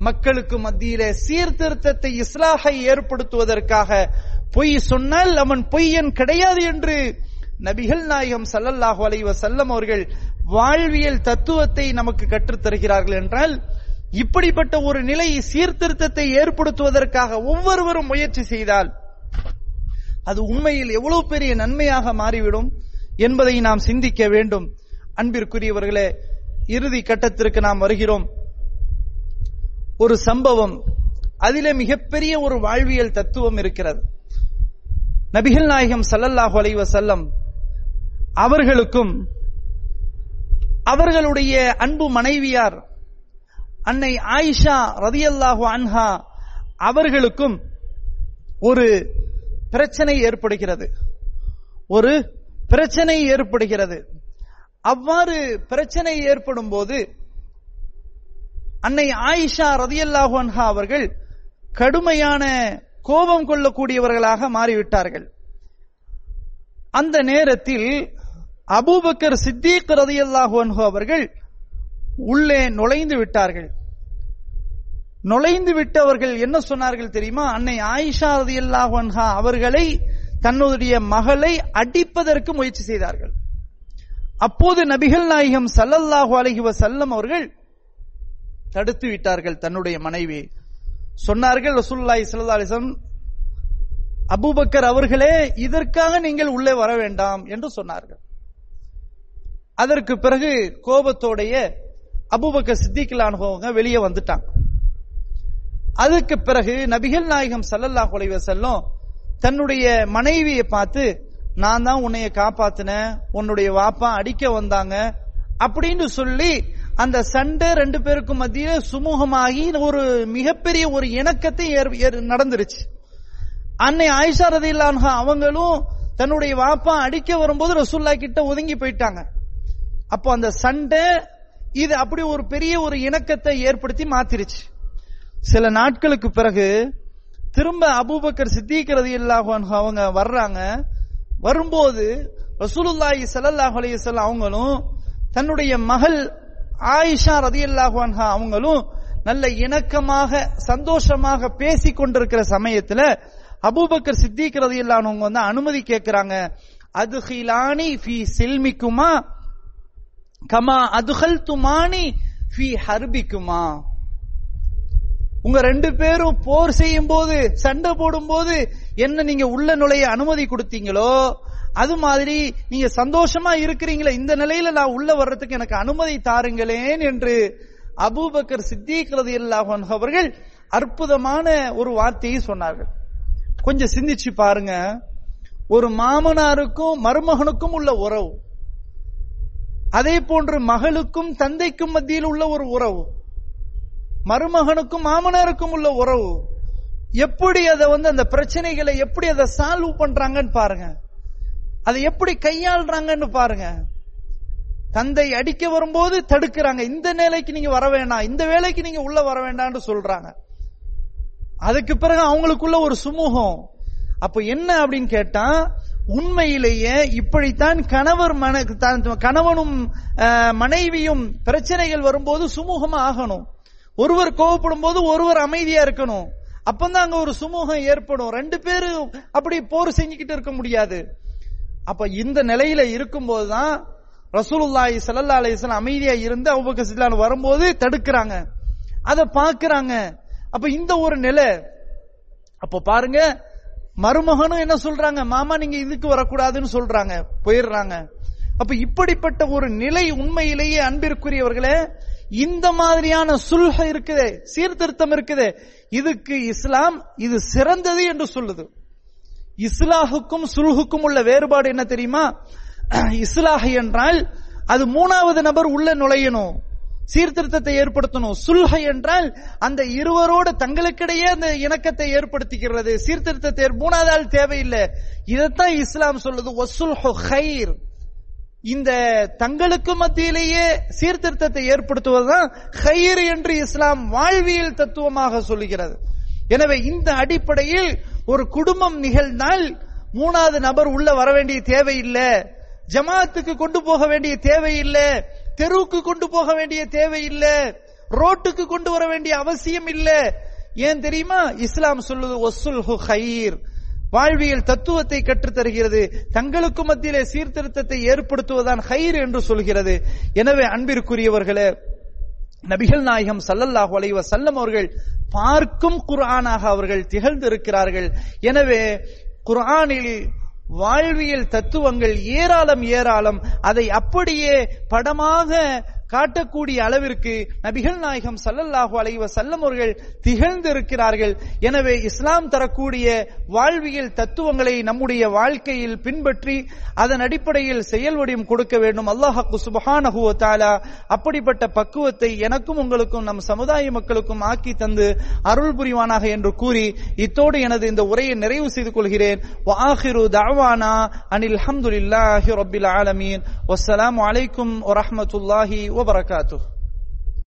மக்களுக்கு மத்தியில சீர்திருத்தத்தை இஸ்லாஹை ஏற்படுத்துவதற்காக பொய் சொன்னால் அவன் பொய்யன் கிடையாது என்று நபிகள் நாயகம் சல்லல்லாஹு அலைவ செல்லம் அவர்கள் வாழ்வியல் தத்துவத்தை நமக்கு கற்றுத் தருகிறார்கள் என்றால் இப்படிப்பட்ட ஒரு நிலை சீர்திருத்தத்தை ஏற்படுத்துவதற்காக ஒவ்வொருவரும் முயற்சி செய்தால் அது உண்மையில் எவ்வளவு பெரிய நன்மையாக மாறிவிடும் என்பதை நாம் சிந்திக்க வேண்டும். அன்பிற்குரியவர்களே இறுதி கட்டத்திற்கு நாம் வருகிறோம். ஒரு சம்பவம். அதிலே மிகப்பெரிய ஒரு வாழ்வியல் தத்துவம் இருக்கிறது. நபிகள் நாயகம் சல்லல்லாஹு அலைவசல்லம் அவர்களுக்கும் அவர்களுடைய அன்பு மனைவியார் அன்னை ஆயிஷா ரதியல்லாஹு அன்ஹா அவர்களுக்கும் ஒரு பிரச்சனை ஏற்படுகிறது. ஒரு பிரச்சனை ஏற்படுகிறது. அவ்வாறு பிரச்சனை ஏற்படும் போது அன்னை ஆயிஷா ரதியல்லாஹு அன்ஹா அவர்கள் கடுமையான கோபம் கொள்ளக்கூடியவர்களாக மாறிவிட்டார்கள். அந்த நேரத்தில் அபூபக்கர் சித்திக் ரதியல்லாஹு அன்ஹு அவர்கள் உள்ளே நுழைந்து விட்டார்கள். நுழைந்து விட்டவர்கள் என்ன சொன்னார்கள் தெரியுமா? அன்னை ஆயிஷா ரதியல்லாஹு அன்ஹா அவர்களை தன்னுடைய மகளை அடிப்பதற்கு முயற்சி செய்தார்கள். அப்போது நபிகள் நாயகம் சல்லல்லாஹு அலஹி வசல்லம் அவர்கள் தடுத்து விட்டார்கள் தன்னுடைய மனைவி. சொன்னார்கள் ரசூல்லாய் சல்லா அலைஹி அபுபக்கர் அபூபக்கர் அவர்களே இதற்காக நீங்கள் உள்ளே வர வேண்டாம் என்று சொன்னார்கள். அதற்கு பிறகு கோபத்தோடைய அபுபக்க சித்திக்கலானுவங்க வெளியே வந்துட்டாங்க. அதுக்கு பிறகு நபிகள் நாயகம் சல்லல்லா குலைவ செல்லும் தன்னுடைய மனைவியை பார்த்து நான் தான் உன்னைய காப்பாத்தினேன் உன்னுடைய வாப்பா அடிக்க வந்தாங்க அப்படின்னு சொல்லி அந்த சண்டை ரெண்டு பேருக்கும் மத்தியில சுமூகமாகி ஒரு மிகப்பெரிய ஒரு இணக்கத்தை நடந்துருச்சு. அன்னை ஆயிஷா ரதில்லான்ஹா அவங்களும் தன்னுடைய வாப்பா அடிக்க வரும்போது ரசூல்லா கிட்ட ஒதுங்கி போயிட்டாங்க. அப்போ அந்த சண்டை இது அப்படி ஒரு பெரிய ஒரு இணக்கத்தை ஏற்படுத்தி மாத்திருச்சு. சில நாட்களுக்கு பிறகு திரும்ப அபூபக்கர் சித்திக்கிறது ரதியல்லாஹு அவங்க வர்றாங்க. வரும்போது ரசூலுல்லாஹி ஸல்லல்லாஹு அலைஹி வஸல்லம் அவங்களும் தன்னுடைய மகள் ஆயிஷா ரதியல்லாஹு அன்ஹா அவங்களும் நல்ல இணக்கமாக சந்தோஷமாக பேசி கொண்டிருக்கிற சமயத்துல அபூபக்கர் சித்திக் ரதியல்லாஹு அன்ஹு வந்து அனுமதி கேட்கிறாங்க அதுகிலானி ஃபி சில்மிக்குமா? கமா அதுகல் துமானி ஃபி ஹர்பிக்குமா. உங்க ரெண்டு பேரும் போர் செய்யும் போது சண்டை போடும் போது என்ன நீங்க உள்ள நுழைய அனுமதி கொடுத்தீங்களோ அது மாதிரி நீங்க சந்தோஷமா இருக்கிறீங்களே இந்த நிலையில நான் உள்ள வர்றதுக்கு எனக்கு அனுமதி தாருங்களேன் என்று அபூபக்கர் சித்திக் ரலியல்லாஹு அன்ஹு அவர்கள் அற்புதமான ஒரு வார்த்தையை சொன்னார்கள். கொஞ்சம் சிந்திச்சு பாருங்க. ஒரு மாமனாருக்கும் மருமகனுக்கும் உள்ள உறவு. அதே போன்று மகளுக்கும் தந்தைக்கும் மத்தியில் உள்ள ஒரு உறவு மருமகனுக்கும் மாமனாருக்கும் உள்ள உறவு எப்படி அதை வந்து அந்த பிரச்சனைகளை எப்படி அதை சால்வ் பண்றாங்கன்னு பாருங்க. அதை எப்படி கையாளுறாங்கன்னு பாருங்க. தந்தை அடிக்க வரும்போது தடுக்கிறாங்க. இந்த நிலைக்கு நீங்க வர வேண்டாம் இந்த வேலைக்கு நீங்க உள்ள வர வேண்டாம்னு சொல்றாங்க. அதுக்கு பிறகு அவங்களுக்குள்ள ஒரு சுமூகம். அப்ப என்ன அப்படின்னு கேட்டா உண்மையிலேயே இப்படித்தான் கணவர் மன தான் கணவனும் மனைவியும் பிரச்சனைகள் வரும்போது சுமூகமா ஆகணும். ஒருவர் கோவப்படும் போது ஒருவர் அமைதியா இருக்கணும். அப்பந்தான் அங்க ஒரு சுமூகம் ஏற்படும். ரெண்டு பேரும் அப்படி போர் செஞ்சுக்கிட்டு இருக்க முடியாது. அப்ப இந்த நிலையில இருக்கும்போதுதான் ரசூலுல்லாஹி ஸல்லல்லாஹு அலிஸ்லாம் அமைதியா இருந்து அபூபக்கர் சில்லான் வரும்போது தடுக்கிறாங்க. அதை பாக்குறாங்க அப்ப இந்த ஒரு நிலை. அப்ப பாருங்க மருமகனும் என்ன சொல்றாங்க? மாமா நீங்க இதுக்கு வரக்கூடாதுன்னு சொல்றாங்க. போயிடுறாங்க. அப்ப இப்படிப்பட்ட ஒரு நிலை உண்மையிலேயே அன்பிற்குரியவர்களே இந்த மாதிரியான சுல்ஹ இருக்குதே சீர்திருத்தம் இருக்குதே. இதுக்கு இஸ்லாம் இது சிறந்தது என்று சொல்லுது. இஸ்லாஹுக்கும் சுல்ஹுக்கும் உள்ள வேறுபாடு என்ன தெரியுமா? இஸ்லாஹ் என்றால் அது மூணாவது நபர் உள்ள நுழையணும். சீர்திருத்தத்தை ஏற்படுத்தணும். சுல்ஹ என்றால் அந்த இருவரோடு தங்களுக்கிடையே அந்த இணக்கத்தை ஏற்படுத்திக்கிறது. சீர்திருத்தத்தை ஏற்- மூணாவது ஆள் தேவையில்லை. இதைத்தான் இஸ்லாம் சொல்லுது. ஒசுல்ஹு ஹைர் இந்த தங்களுக்கு மத்தியிலேயே சீர்திருத்தத்தை ஏற்படுத்துவதுதான் ஹைர் என்று இஸ்லாம் வாழ்வியல் தத்துவமாக சொல்லுகிறது. எனவே இந்த அடிப்படையில் ஒரு குடும்பம் நிகழ்ந்தால் மூணாவது நபர் உள்ள வர வேண்டிய தேவையில்லை. ஜமாத்துக்கு கொண்டு போக வேண்டிய தேவையில்லை. தெருவுக்கு கொண்டு போக வேண்டிய தேவை இல்லை. ரோட்டுக்கு கொண்டு வர வேண்டிய அவசியம் இல்லை. ஏன் தெரியுமா? இஸ்லாம் சொல்லுது ஒசுல் ஹைர் வாழ்வியல் தத்துவத்தை கற்றுத்தருகிறது. தங்களுக்கு மத்தியிலே சீர்திருத்தத்தை ஏற்படுத்துவதுதான் ஹைர் என்று சொல்கிறது. எனவே அன்பிற்குரியவர்களே நபிகள் நாயகம் சல்லல்லாஹு அலைவ சல்லம் அவர்கள் பார்க்கும் குரானாக அவர்கள் திகழ்ந்திருக்கிறார்கள். எனவே குரானில் வாழ்வியல் தத்துவங்கள் ஏராளம் ஏராளம். அதை அப்படியே படமாக காட்டக்கூடிய அளவிற்கு நபிகள் நாயகம் சல்லல்லாஹு அலைவ வஸல்லம் அவர்கள் திகழ்ந்திருக்கிறார்கள். எனவே இஸ்லாம் தரக்கூடிய வாழ்வியல் தத்துவங்களை நம்முடைய வாழ்க்கையில் பின்பற்றி அதன் அடிப்படையில் செயல் வடிவம் கொடுக்க வேண்டும். அல்லாஹ் சுப்ஹானஹு அப்படிப்பட்ட பக்குவத்தை எனக்கும் உங்களுக்கும் நம் சமுதாய மக்களுக்கும் ஆக்கி தந்து அருள் புரிவானாக என்று கூறி இத்தோடு எனது இந்த உரையை நிறைவு செய்து கொள்கிறேன். வஆஹிரு தஅவானா அனில் ஹம்துலில்லாஹி ரப்பில் ஆலமீன். வஸ்ஸலாமு அலைக்கும் வரஹ்மத்துல்லாஹி وبركاته